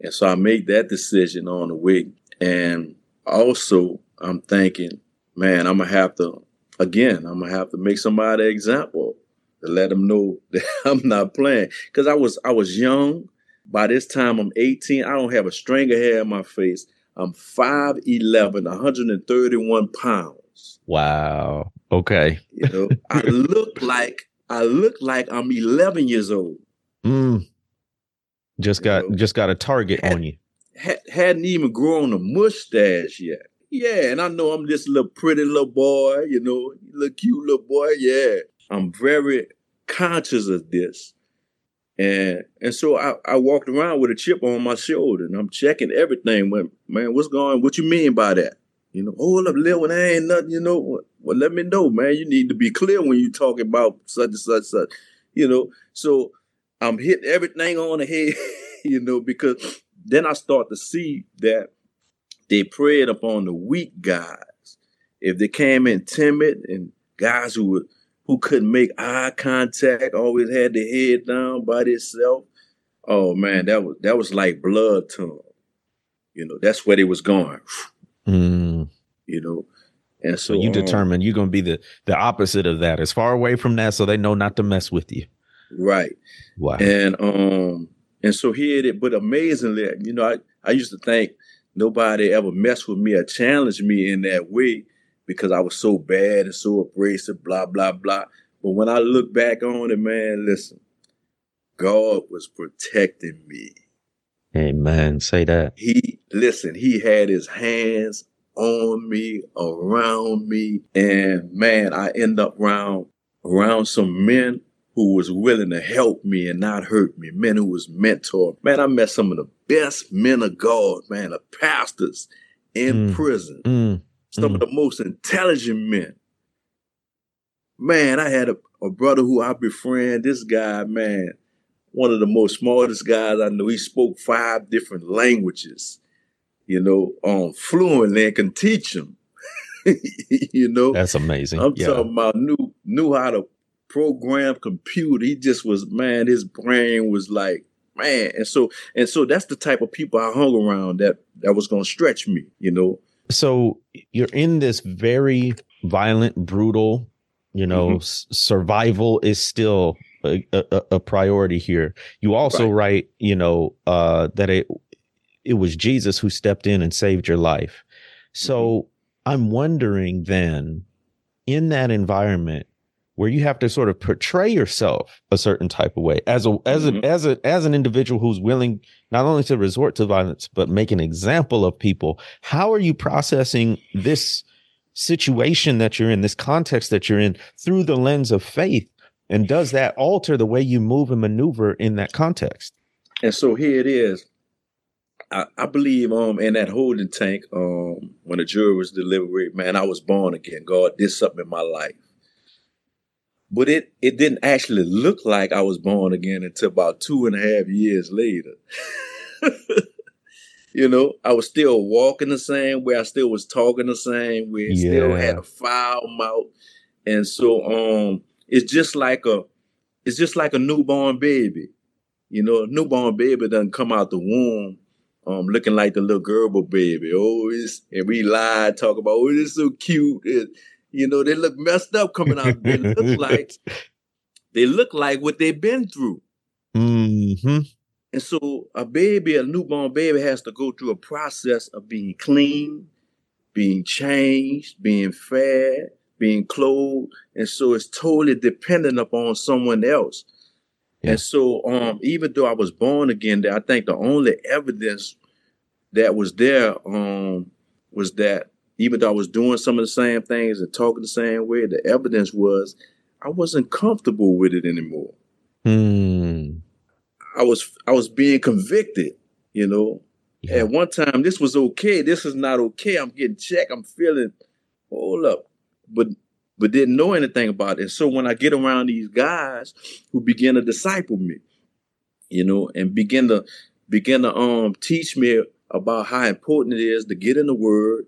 B: and so I make that decision on the way. And also, I'm thinking, man, I'm gonna have to again. I'm gonna have to make somebody an example to let them know that I'm not playing. Because I was I was young. By this time, I'm 18. I don't have a string of hair in my face. I'm 5'11", 131 pounds.
A: Wow. Okay.
B: You know, I look like I look like I'm 11 years old.
A: Mm. Just
B: You
A: got
B: know.
A: just got a target on you.
B: Ha- hadn't even grown a mustache yet. Yeah, and I know I'm this little pretty little boy, you know, little cute little boy. Yeah, I'm very conscious of this, and and so I, I walked around with a chip on my shoulder, and I'm checking everything. When man, what's going? What you mean by that? You know, hold up, little one, ain't nothing. You know, well, let me know, man. You need to be clear when you talking about such and such, such. You know, so I'm hitting everything on the head, you know, because then I start to see that they preyed upon the weak guys. If they came in timid and guys who would who couldn't make eye contact, always had their head down by themselves. Oh man, that was that was like blood to them. You know, that's where they was going.
A: Mm.
B: You know, and so,
A: So you
B: um,
A: determine you're gonna be the the opposite of that, as far away from that, so they know not to mess with you.
B: right.
A: Wow.
B: And um and so here it is. But amazingly, you know, I, I used to think nobody ever messed with me or challenged me in that way because I was so bad and so abrasive, blah, blah, blah. But when I look back on it, man, listen, God was protecting me.
A: Amen. Say that.
B: He listen, he had his hands on me, around me, and man, I end up around around some men who was willing to help me and not hurt me, men who was mentor. Man, I met some of the best men of God, man, the pastors in
A: Mm.
B: prison,
A: Mm.
B: some of the most intelligent men. Man, I had a, a brother who I befriend. This guy, man, one of the most smartest guys I know. He spoke five different languages. you know, um, fluently and can teach them. you know,
A: that's amazing.
B: I'm yeah. talking about knew knew how to program computer. He just was man. His brain was like man, and so and so that's the type of people I hung around that that was going to stretch me. You know.
A: So you're in this very violent, brutal. You know, mm-hmm. survival is still a, a, a, priority here. You also right. write, you know, uh, that it it was Jesus who stepped in and saved your life. So mm-hmm. I'm wondering then, in that environment where you have to sort of portray yourself a certain type of way as a as mm-hmm. a as a as an individual who's willing not only to resort to violence but make an example of people. How are you processing this situation that you're in, this context that you're in through the lens of faith? And does that alter the way you move and maneuver in that context?
B: And so here it is. I, I believe um in that holding tank, um, when the jury was delivered, man, I was born again. God did something in my life. But it it didn't actually look like I was born again until about two and a half years later. you know, I was still walking the same way, I still was talking the same way, yeah. still had a foul mouth. And so um it's just like a it's just like a newborn baby. You know, a newborn baby doesn't come out the womb um, looking like the little Gerber baby. Oh, it's, and we lie, talk about, oh, it's so cute. And, you know, they look messed up coming out. They look like they look like what they've been through.
A: Mm-hmm.
B: And so a baby, a newborn baby, has to go through a process of being clean, being changed, being fed, being clothed, and so it's totally dependent upon someone else. Yeah. And so, um, even though I was born again, I think the only evidence that was there um, was that even though I was doing some of the same things and talking the same way, the evidence was I wasn't comfortable with it anymore.
A: Hmm.
B: I was I was being convicted, you know. Yeah. At one time, this was okay. This is not okay. I'm getting checked. I'm feeling. Hold up but but didn't know anything about it. And so when I get around these guys who begin to disciple me, you know, and begin to begin to um teach me about how important it is to get in the word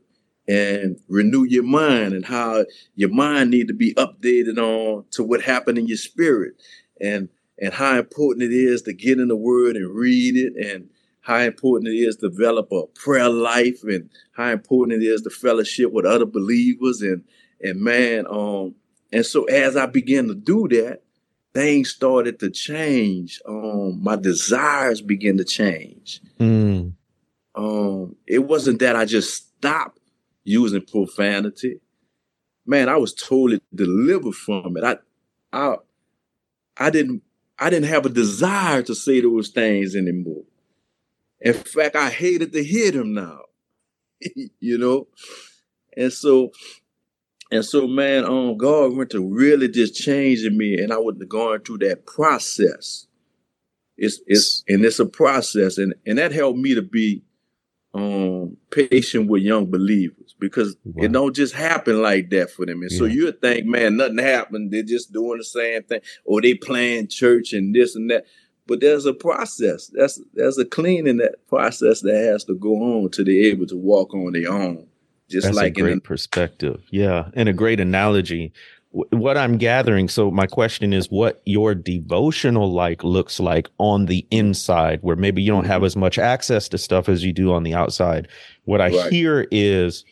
B: and renew your mind and how your mind need to be updated on to what happened in your spirit and and how important it is to get in the word and read it and how important it is to develop a prayer life and how important it is to fellowship with other believers and and man, um, and so as I began to do that, things started to change. Um, my desires began to change.
A: Mm.
B: Um, it wasn't that I just stopped using profanity. Man, I was totally delivered from it. I, I, I didn't, I didn't have a desire to say those things anymore. In fact, I hated to hear them now. you know, and so and so, man, um, God went to really just changing me, and I was going through that process. It's it's and it's a process, and and that helped me to be um patient with young believers because wow. it don't just happen like that for them. And yeah. so you think, man, nothing happened. They're just doing the same thing, or they playing church and this and that. But there's a process. That's there's a cleaning that process that has to go on to be able to walk on their own.
A: Just That's like a great perspective. Yeah. And a great analogy. what I'm gathering, so my question is what your devotional like looks like on the inside, where maybe you don't have mm-hmm. as much access to stuff as you do on the outside. What I right. hear is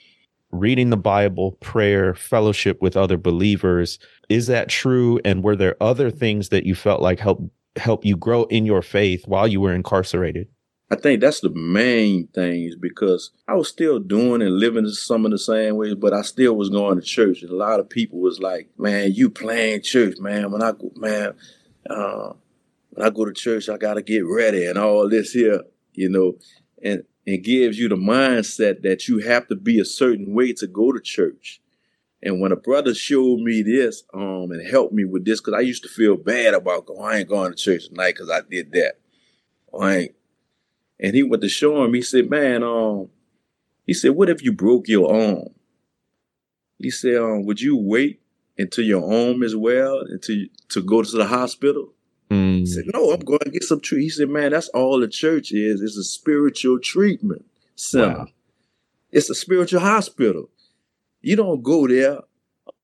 A: reading the Bible, prayer, fellowship with other believers. Is that true? And were there other things that you felt like help help you grow in your faith while you were incarcerated?
B: I think that's the main things because I was still doing and living some of the same ways, but I still was going to church. And a lot of people was like, "Man, you playing church, man? When I go, man, uh, when I go to church, I got to get ready and all this here, you know." And it gives you the mindset that you have to be a certain way to go to church. And when a brother showed me this, um, and helped me with this, because I used to feel bad about going, I ain't going to church tonight because I did that. I ain't and he went to show him, he said, Man, um, he said, What if you broke your arm? He said, um, would you wait until your arm is well until to go to the hospital?
A: Mm.
B: He said, No, I'm going to get some treatment. He said, Man, that's all the church is, it's a spiritual treatment center. Wow. It's a spiritual hospital. You don't go there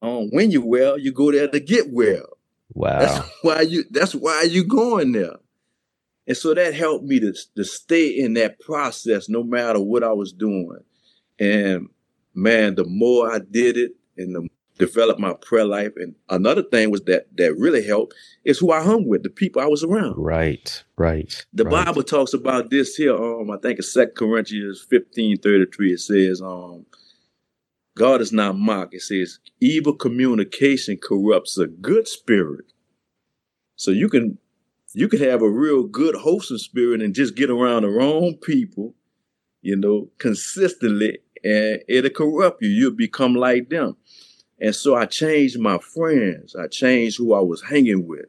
B: um, when you're well, you go there to get well.
A: Wow.
B: That's why you that's why you going there. And so that helped me to, to stay in that process no matter what I was doing. And man, the more I did it and the developed my prayer life. And another thing was that that really helped is who I hung with, the people I was around.
A: Right, right.
B: The
A: right.
B: Bible talks about this here. Um, I think it's Second Corinthians 15, 33. It says, um, God is not mocked. It says, evil communication corrupts a good spirit. So you can you can have a real good wholesome spirit and just get around the wrong people, you know, consistently, and it'll corrupt you. You'll become like them. And so I changed my friends. I changed who I was hanging with.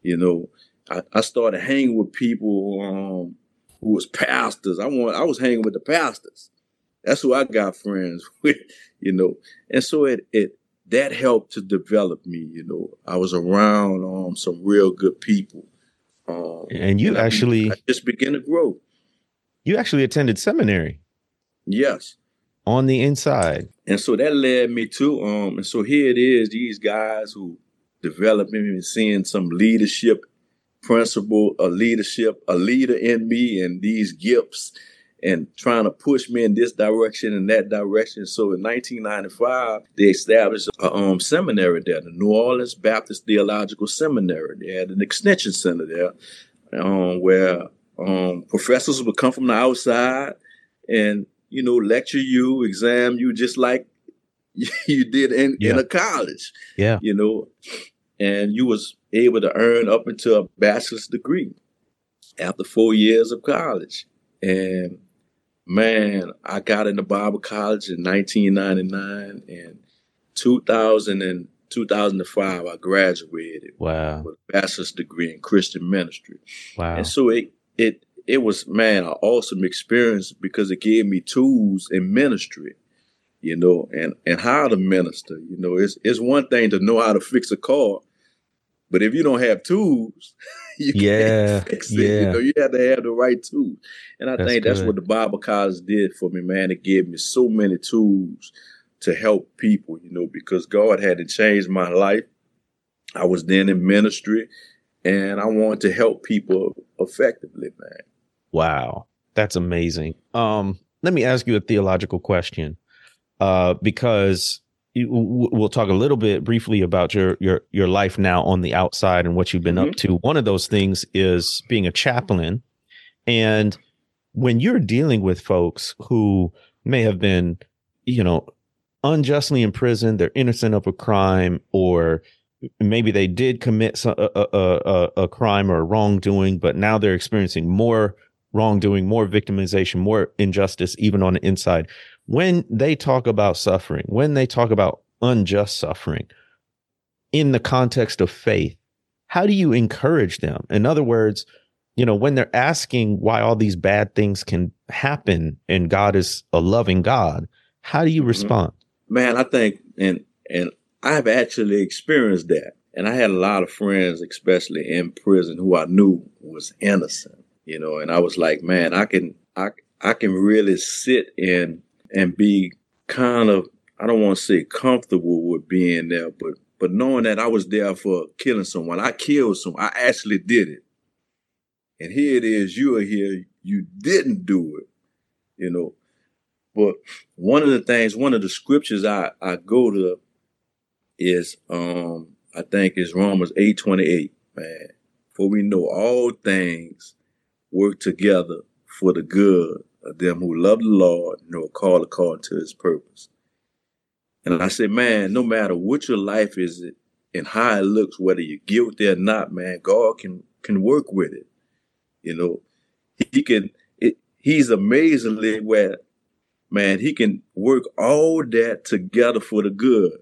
B: You know, I, I started hanging with people um, who was pastors. I want I was hanging with the pastors. That's who I got friends with, you know. And so it it that helped to develop me, you know. I was around um, some real good people.
A: Um, and you and actually
B: I, just begin to grow.
A: You actually attended seminary.
B: Yes.
A: On the inside.
B: And so that led me to um, and so here it is, these guys who developed me and seeing some leadership principle, a leadership, a leader in me and these gifts and trying to push me in this direction and that direction. So in 1995, they established a um, seminary there, the New Orleans Baptist Theological Seminary. They had an extension center there um, where um, professors would come from the outside and, you know, lecture you, exam you, just like you did in, yeah. in a college.
A: Yeah.
B: You know, and you was able to earn up until a bachelor's degree after four years of college. And man, I got into Bible college in 1999 and 2000 and 2005 I graduated.
A: Wow.
B: With a bachelor's degree in Christian ministry.
A: Wow.
B: And so it it it was man, an awesome experience because it gave me tools in ministry, you know, and and how to minister. You know, it's it's one thing to know how to fix a car, but if you don't have tools, you
A: yeah,
B: can't fix
A: it. Yeah.
B: You know, you have to have the right tools. And I that's think that's good. what the Bible college did for me, man. It gave me so many tools to help people, you know, because God had to change my life. I was then in ministry and I wanted to help people effectively, man.
A: Wow. That's amazing. Um, let me ask you a theological question. Uh, because we'll talk a little bit briefly about your your your life now on the outside and what you've been mm-hmm. up to. One of those things is being a chaplain, and when you're dealing with folks who may have been, you know, unjustly imprisoned, they're innocent of a crime, or maybe they did commit a, a, a, a crime or a wrongdoing, but now they're experiencing more wrongdoing, more victimization, more injustice, even on the inside when they talk about suffering, when they talk about unjust suffering in the context of faith, how do you encourage them? In other words, you know, when they're asking why all these bad things can happen and God is a loving God, how do you mm-hmm. respond?
B: Man, I think and and I've actually experienced that. And I had a lot of friends, especially in prison, who I knew was innocent, you know, and I was like, man, I can I I can really sit in and be kind of I don't want to say comfortable with being there, but but knowing that I was there for killing someone, I killed someone, I actually did it. And here it is, you are here, you didn't do it, you know. But one of the things, one of the scriptures I, I go to is um I think is Romans 8 28, man. For we know all things work together for the good of them who love the Lord and are called according to his purpose. And I said, man, no matter what your life is and how it looks, whether you're guilty or not, man, God can can work with it. You know, he can. It, he's amazingly where, man, he can work all that together for the good.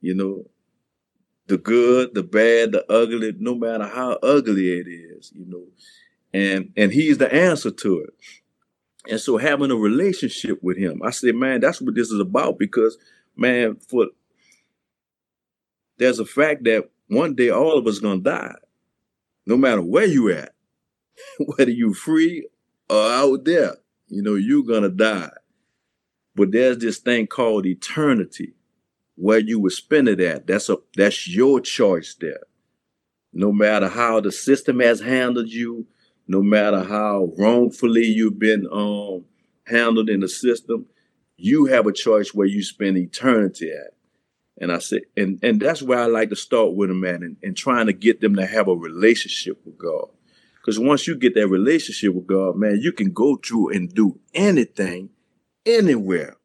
B: You know, the good, the bad, the ugly, no matter how ugly it is. You know, and and he's the answer to it. And so having a relationship with him, I said, man, that's what this is about because, man, for there's a fact that one day all of us gonna die, no matter where you at, whether you free or out there, you know, you're gonna die. But there's this thing called eternity, where you would spend it at. That's a that's your choice there. No matter how the system has handled you, no matter how wrongfully you've been um, handled in the system, you have a choice where you spend eternity at. And I said, and and that's where I like to start with them at, and, and trying to get them to have a relationship with God. Because once you get that relationship with God, man, you can go through and do anything, anywhere,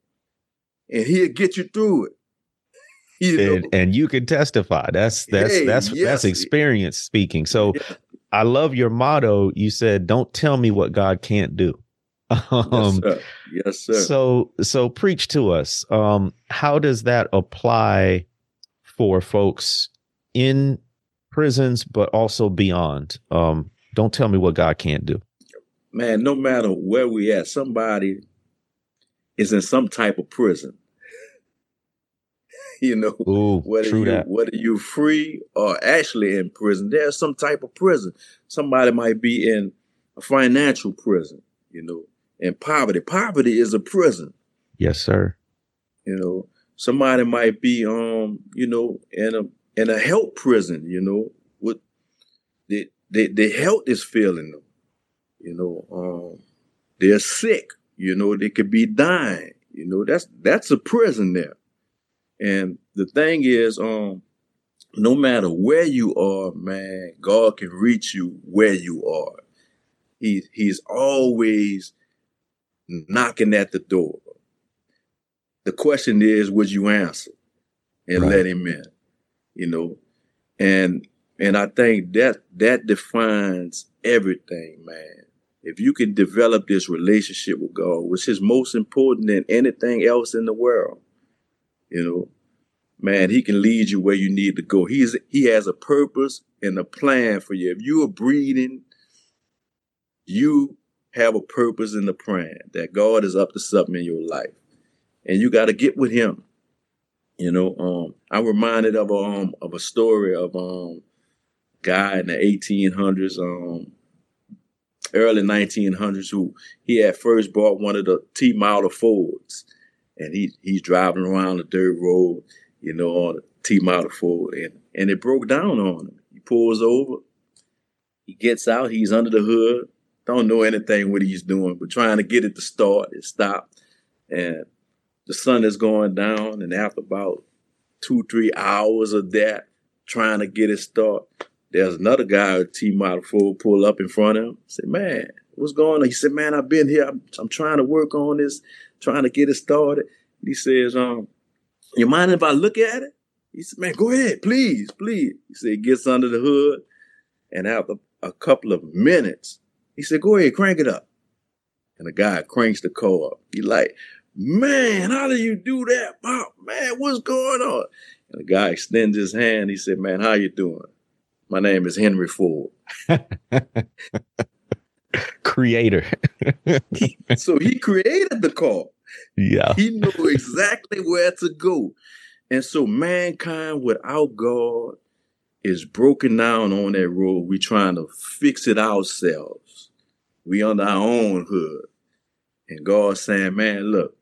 B: and He'll get you through it.
A: You know? and, and, you can testify. That's that's hey, that's yes. that's experience speaking. So. I love your motto. You said, "Don't tell me what God can't do."
B: Um, yes, sir. Yes, sir.
A: So so preach to us. Um, how does that apply for folks in prisons, but also beyond? Um, don't tell me what God can't do.
B: Man, no matter where we at, somebody is in some type of prison. you know,
A: Ooh,
B: whether you
A: that.
B: whether you free or actually in prison, there's some type of prison. Somebody might be in a financial prison, you know, and poverty. Poverty is a prison.
A: Yes, sir.
B: You know, somebody might be um, you know, in a in a health prison, you know, with the the, the health is failing them. You know, um, they're sick, you know, they could be dying. You know, that's that's a prison there. And the thing is, um, no matter where you are, man, God can reach you where you are. He he's always knocking at the door. The question is, would you answer and right. let him in? You know, and and I think that that defines everything, man. If you can develop this relationship with God, which is most important than anything else in the world, you know, man, he can lead you where you need to go. He's he has a purpose and a plan for you. If you are breathing, you have a purpose in the plan that God is up to something in your life. And you got to get with him. You know, um, I'm reminded of um of a story of um guy in the 1800s, um early 1900s who he had first bought one of the T model Fords and he he's driving around the dirt road, you know, on T model Ford and and it broke down on him. He pulls over, he gets out, he's under the hood, don't know anything what he's doing, but trying to get it to start. It stopped. And the sun is going down. And after about two, three hours of that, trying to get it start, there's another guy with T Model Ford pull up in front of him. Say, man, what's going on? He said, man, I've been here. I'm, I'm trying to work on this, trying to get it started. He says, um, you mind if I look at it? He said, man, go ahead, please, please. He said, he gets under the hood. And after a couple of minutes, he said, go ahead, crank it up. And the guy cranks the car up. He like, man, how do you do that, Pop? Man, what's going on? And the guy extends his hand. He said, man, how you doing? My name is Henry Ford.
A: Creator.
B: so he created the car.
A: Yeah.
B: He knew exactly where to go. And so mankind without God is broken down on that road. We trying to fix it ourselves. We under our own hood. And God saying, man, look,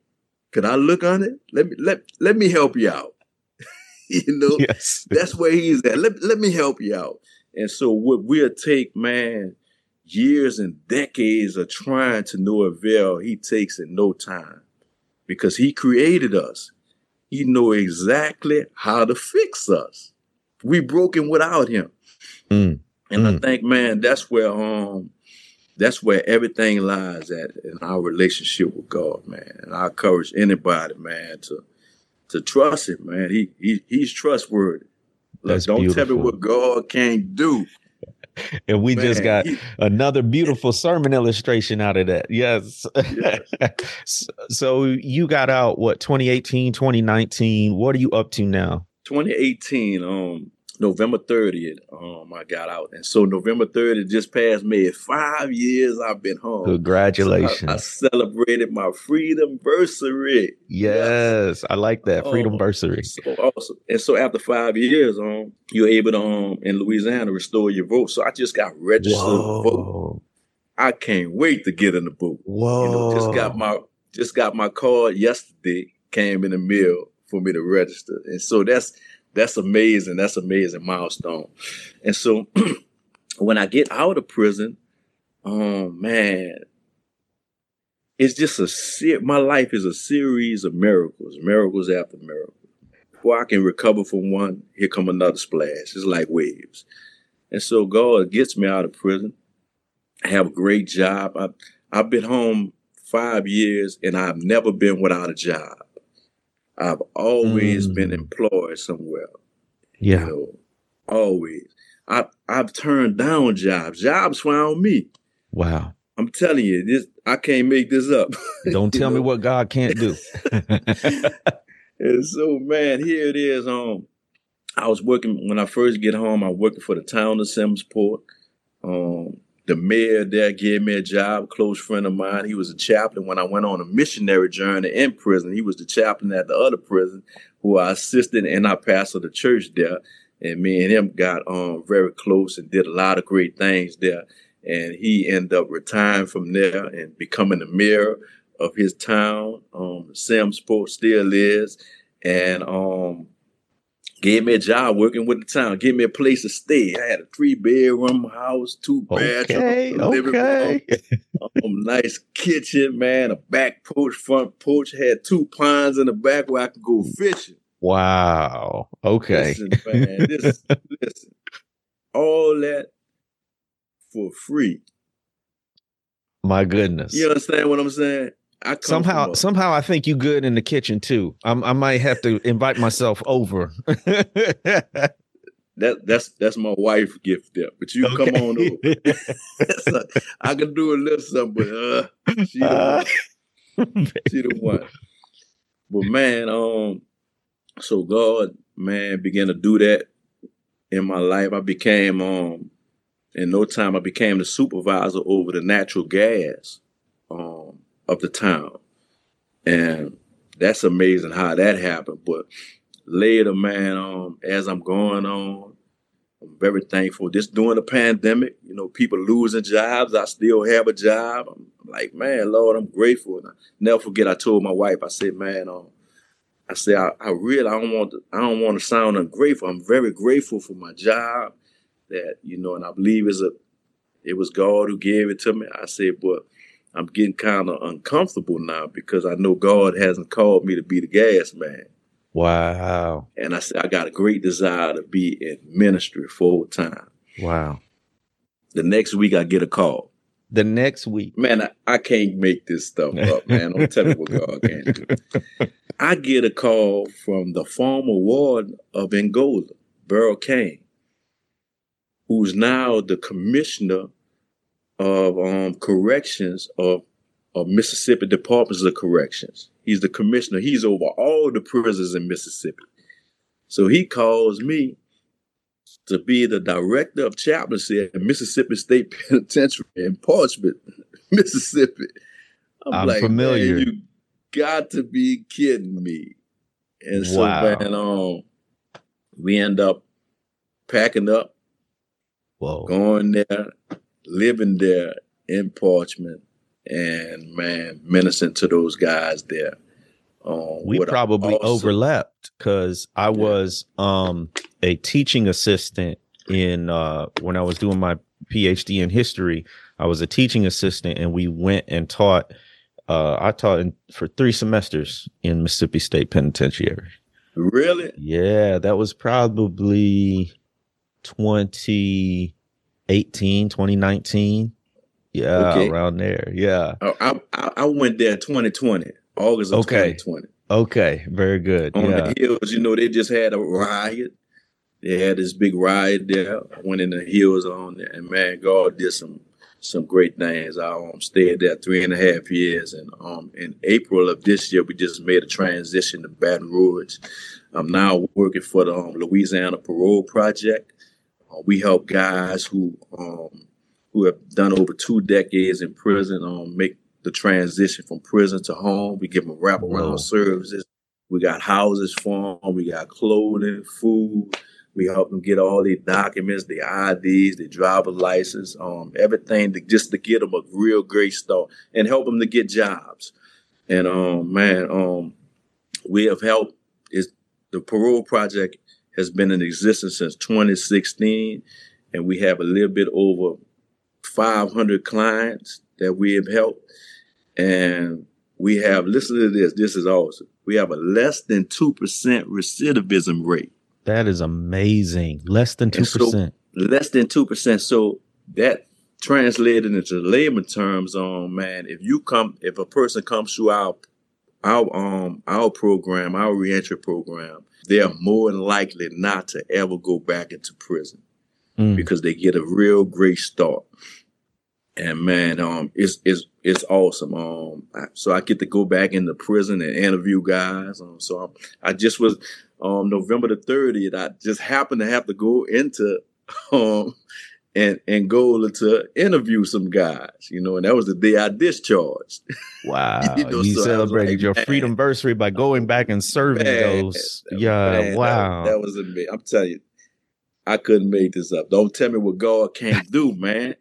B: could I look on it? Let me let let me help you out. you know,
A: yes.
B: that's where he's at. Let, let me help you out. And so what we'll take, man, years and decades of trying to no avail, he takes in no time. Because he created us. He know exactly how to fix us. We broken without him. Mm. And mm. I think, man, that's where um that's where everything lies at in our relationship with God, man. And I encourage anybody, man, to to trust him, man. He he he's trustworthy. Look, don't beautiful. tell me what God can't do.
A: and we man, just got another beautiful sermon illustration out of that. Yes. yes. so you got out what 2018, 2019. What are you up to now?
B: 2018, um, November 30th, um, I got out. And so November 30th just passed me. Five years I've been home.
A: Congratulations. So I,
B: I, celebrated my freedom anniversary.
A: Yes. I like that. Freedom anniversary. Um,
B: so awesome. And so after five years, um, you're able to um in Louisiana restore your vote. So I just got registered Whoa. to vote. I can't wait to get in the booth.
A: Whoa. You know,
B: just got my just got my card yesterday. Came in the mail for me to register, and so that's that's amazing. That's amazing milestone. And so when I get out of prison, oh man, it's just a my life is a series of miracles, miracles after miracles. Before I can recover from one, here come another splash. It's like waves. And so God gets me out of prison. I have a great job. I, I've been home five years and I've never been without a job. I've always mm. been employed somewhere.
A: Yeah. You know,
B: always. I I've turned down jobs. Jobs found me.
A: Wow.
B: I'm telling you, this I can't make this up.
A: Don't tell know? me what God can't do.
B: and so man, here it is. Um I was working when I first get home, I'm working for the town of Simmesport. Um the mayor there gave me a job, a close friend of mine. He was a chaplain when I went on a missionary journey in prison. He was the chaplain at the other prison who I assisted and I pastored the church there. And me and him got um, very close and did a lot of great things there. And he ended up retiring from there and becoming the mayor of his town. Um, Simmesport still is. And um, Gave me a job working with the town. Gave me a place to stay. I had a three bedroom house, two bathrooms,
A: okay, okay.
B: um, nice kitchen, man, a back porch, front porch. Had two ponds in the back where I could go fishing.
A: Wow. Okay.
B: Listen, man, this, listen, all that for free.
A: My goodness.
B: You understand what I'm saying?
A: Somehow somehow I think you good in the kitchen too. I'm, i might have to invite myself over.
B: that that's that's my wife gift there, but you okay. come on over. I can do a little something, but uh, she the one. she the one. But man, um, so God, man, began to do that in my life. I became um, in no time, I became the supervisor over the natural gas. Of the town. And that's amazing how that happened. But later, man, um, as I'm going on, I'm very thankful. Just during the pandemic, you know, people losing jobs. I still have a job. I'm like, man, Lord, I'm grateful. And I never forget. I told my wife, I said, man, um, I said, I, I really, I don't want, to, I don't want to sound ungrateful. I'm very grateful for my job. That you know, and I believe it's a, it was God who gave it to me. I said, but I'm getting kind of uncomfortable now because I know God hasn't called me to be the gas man.
A: Wow.
B: And I said, I got a great desire to be in ministry full time.
A: Wow.
B: The next week I get a call.
A: The next week.
B: Man, I, I can't make this stuff up, man. I'm telling you what God can do. I get a call from the former warden of Angola, Burl Cain, who's now the commissioner of um, corrections of, of Mississippi Departments of Corrections. He's the commissioner. He's over all the prisons in Mississippi. So he calls me to be the director of chaplaincy at Mississippi State Penitentiary in Parchman, Mississippi.
A: I'm, I'm like, familiar.
B: you got to be kidding me. And so, wow. man, um, we end up packing up,
A: Whoa.
B: going there, living there in Parchman and man menacing to those guys there
A: um, we probably awesome. overlapped because i yeah. was um, a teaching assistant in uh, when i was doing my phd in history i was a teaching assistant and we went and taught uh, i taught in, for three semesters in mississippi state penitentiary
B: really
A: yeah that was probably 20 18, 2019. Yeah, okay. around there. Yeah.
B: Oh, I, I went there 2020, August of okay. 2020.
A: Okay, very good.
B: On
A: yeah.
B: the hills, you know, they just had a riot. They had this big riot there. I went in the hills on there, and man, God did some some great things. I um, stayed there three and a half years, and um, in April of this year, we just made a transition to Baton Rouge. I'm now working for the um, Louisiana Parole Project. Uh, we help guys who um, who have done over two decades in prison um, make the transition from prison to home. We give them wraparound services. We got houses for them. We got clothing, food. We help them get all their documents, their IDs, their driver license, um, everything to, just to get them a real great start and help them to get jobs. And um, man, um, we have helped. Is the parole project has been in existence since 2016, and we have a little bit over 500 clients that we have helped, and we have. Listen to this. This is awesome. We have a less than two percent recidivism rate.
A: That is amazing. Less than two percent.
B: So, less than two percent. So that translated into layman terms, on, man, if you come, if a person comes through our our um our program, our reentry program, they're more than likely not to ever go back into prison mm. because they get a real great start. And man, um, it's it's it's awesome. Um, so I get to go back into prison and interview guys. Um, so I'm, I just was um November the 30th. I just happened to have to go into um and and go to interview some guys, you know, and that was the day I discharged.
A: Wow, you, know, you so celebrated like, your freedom anniversary by going back and serving man, those. Yeah, man, wow,
B: that, that was amazing. I'm telling you, I couldn't make this up. Don't tell me what God can't do, man.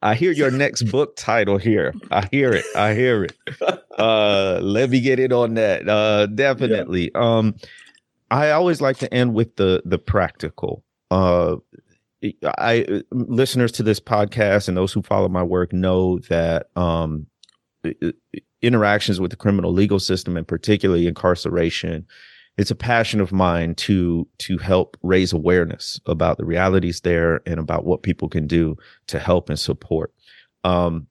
A: I hear your next book title here. I hear it. I hear it. Uh, let me get it on that. Uh, definitely. Yeah. Um, I always like to end with the the practical. Uh, I listeners to this podcast and those who follow my work know that um, interactions with the criminal legal system and particularly incarceration it's a passion of mine to to help raise awareness about the realities there and about what people can do to help and support. Um,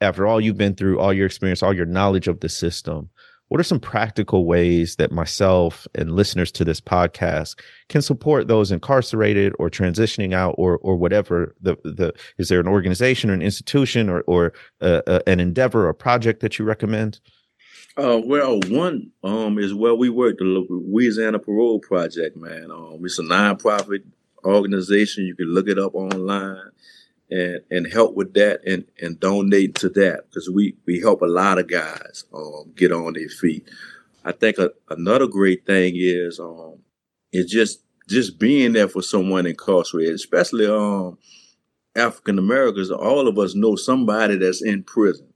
A: after all you've been through all your experience all your knowledge of the system what are some practical ways that myself and listeners to this podcast can support those incarcerated or transitioning out or or whatever the the is there an organization or an institution or or uh, uh, an endeavor or project that you recommend
B: uh, well, one um, is where we work, the Louisiana Parole Project, man. Um, it's a nonprofit organization. You can look it up online and and help with that and and donate to that because we we help a lot of guys um, get on their feet. I think a, another great thing is um is just just being there for someone incarcerated, especially um African Americans. All of us know somebody that's in prison.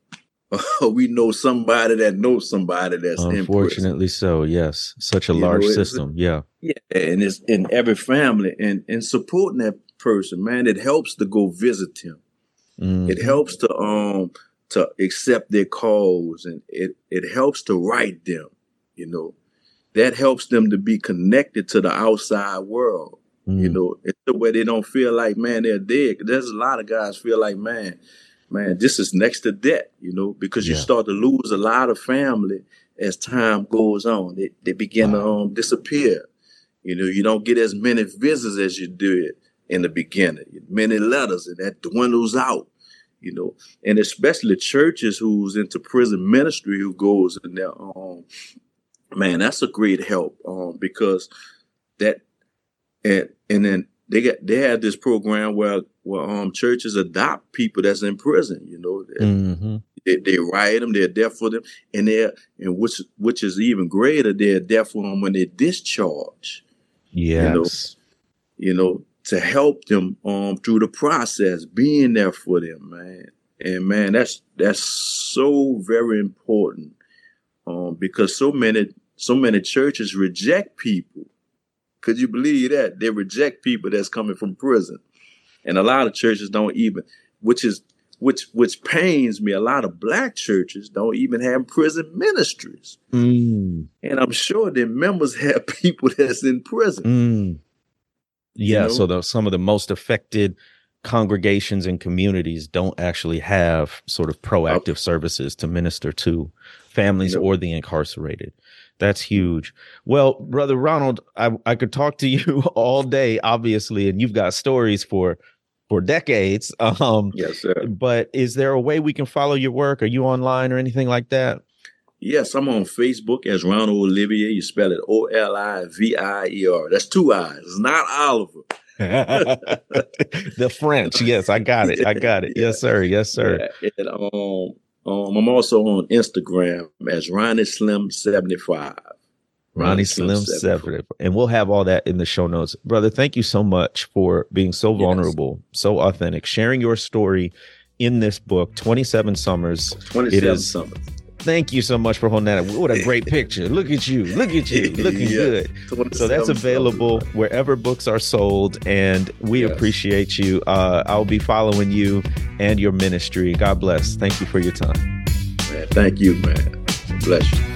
B: we know somebody that knows somebody that's in prison.
A: unfortunately so. Yes, such a you large know, system. Yeah,
B: yeah, and it's in every family, and and supporting that person, man, it helps to go visit them. Mm-hmm. It helps to um to accept their calls and it it helps to write them, you know. That helps them to be connected to the outside world. Mm-hmm. You know, it's the way they don't feel like, man, they're dead. There's a lot of guys feel like, man, man, this is next to death, you know, because you start to lose a lot of family as time goes on. They, they begin wow. to um, disappear. You know, you don't get as many visits as you did in the beginning. Many letters, and that dwindles out, you know. And especially churches who's into prison ministry who goes in there. Um, man, that's a great help um, because that and and then they get they have this program where where um churches adopt people that's in prison. You know, mm-hmm. they, they write them, they're there for them, and they're and which which is even greater, they're there for them when they discharge.
A: Yes.
B: You know, you know to help them um through the process, being there for them, man. And man, that's that's so very important. Um, because so many so many churches reject people. Could you believe that? They reject people that's coming from prison. And a lot of churches don't even, which is which which pains me. A lot of black churches don't even have prison ministries. Mm. And I'm sure their members have people that's in prison.
A: Mm. Yeah, you know? so the, some of the most affected congregations and communities don't actually have sort of proactive services to minister to families or the incarcerated. That's huge. Well, brother Ronald, I, I could talk to you all day, obviously, and you've got stories for for decades.
B: Um, yes, sir.
A: But is there a way we can follow your work? Are you online or anything like that?
B: Yes, I'm on Facebook as Ronald Olivier. You spell it O L I V I E R. That's two I's. It's not Oliver.
A: the French. Yes, I got it. I got it. Yes, sir. Yes, sir.
B: Yeah. And, um, um, I'm also on Instagram as Ronnie Slim 75.
A: Ronnie Slim 75. And we'll have all that in the show notes. Brother, thank you so much for being so vulnerable, yes. so authentic, sharing your story in this book, 27 Summers.
B: 27 Summers
A: Thank you so much for holding that. What a great picture. Look at you. Look at you. Looking yeah. good. So that's available wherever books are sold. And we yes. appreciate you. Uh, I'll be following you and your ministry. God bless. Thank you for your time.
B: Man, thank you, man. Bless you.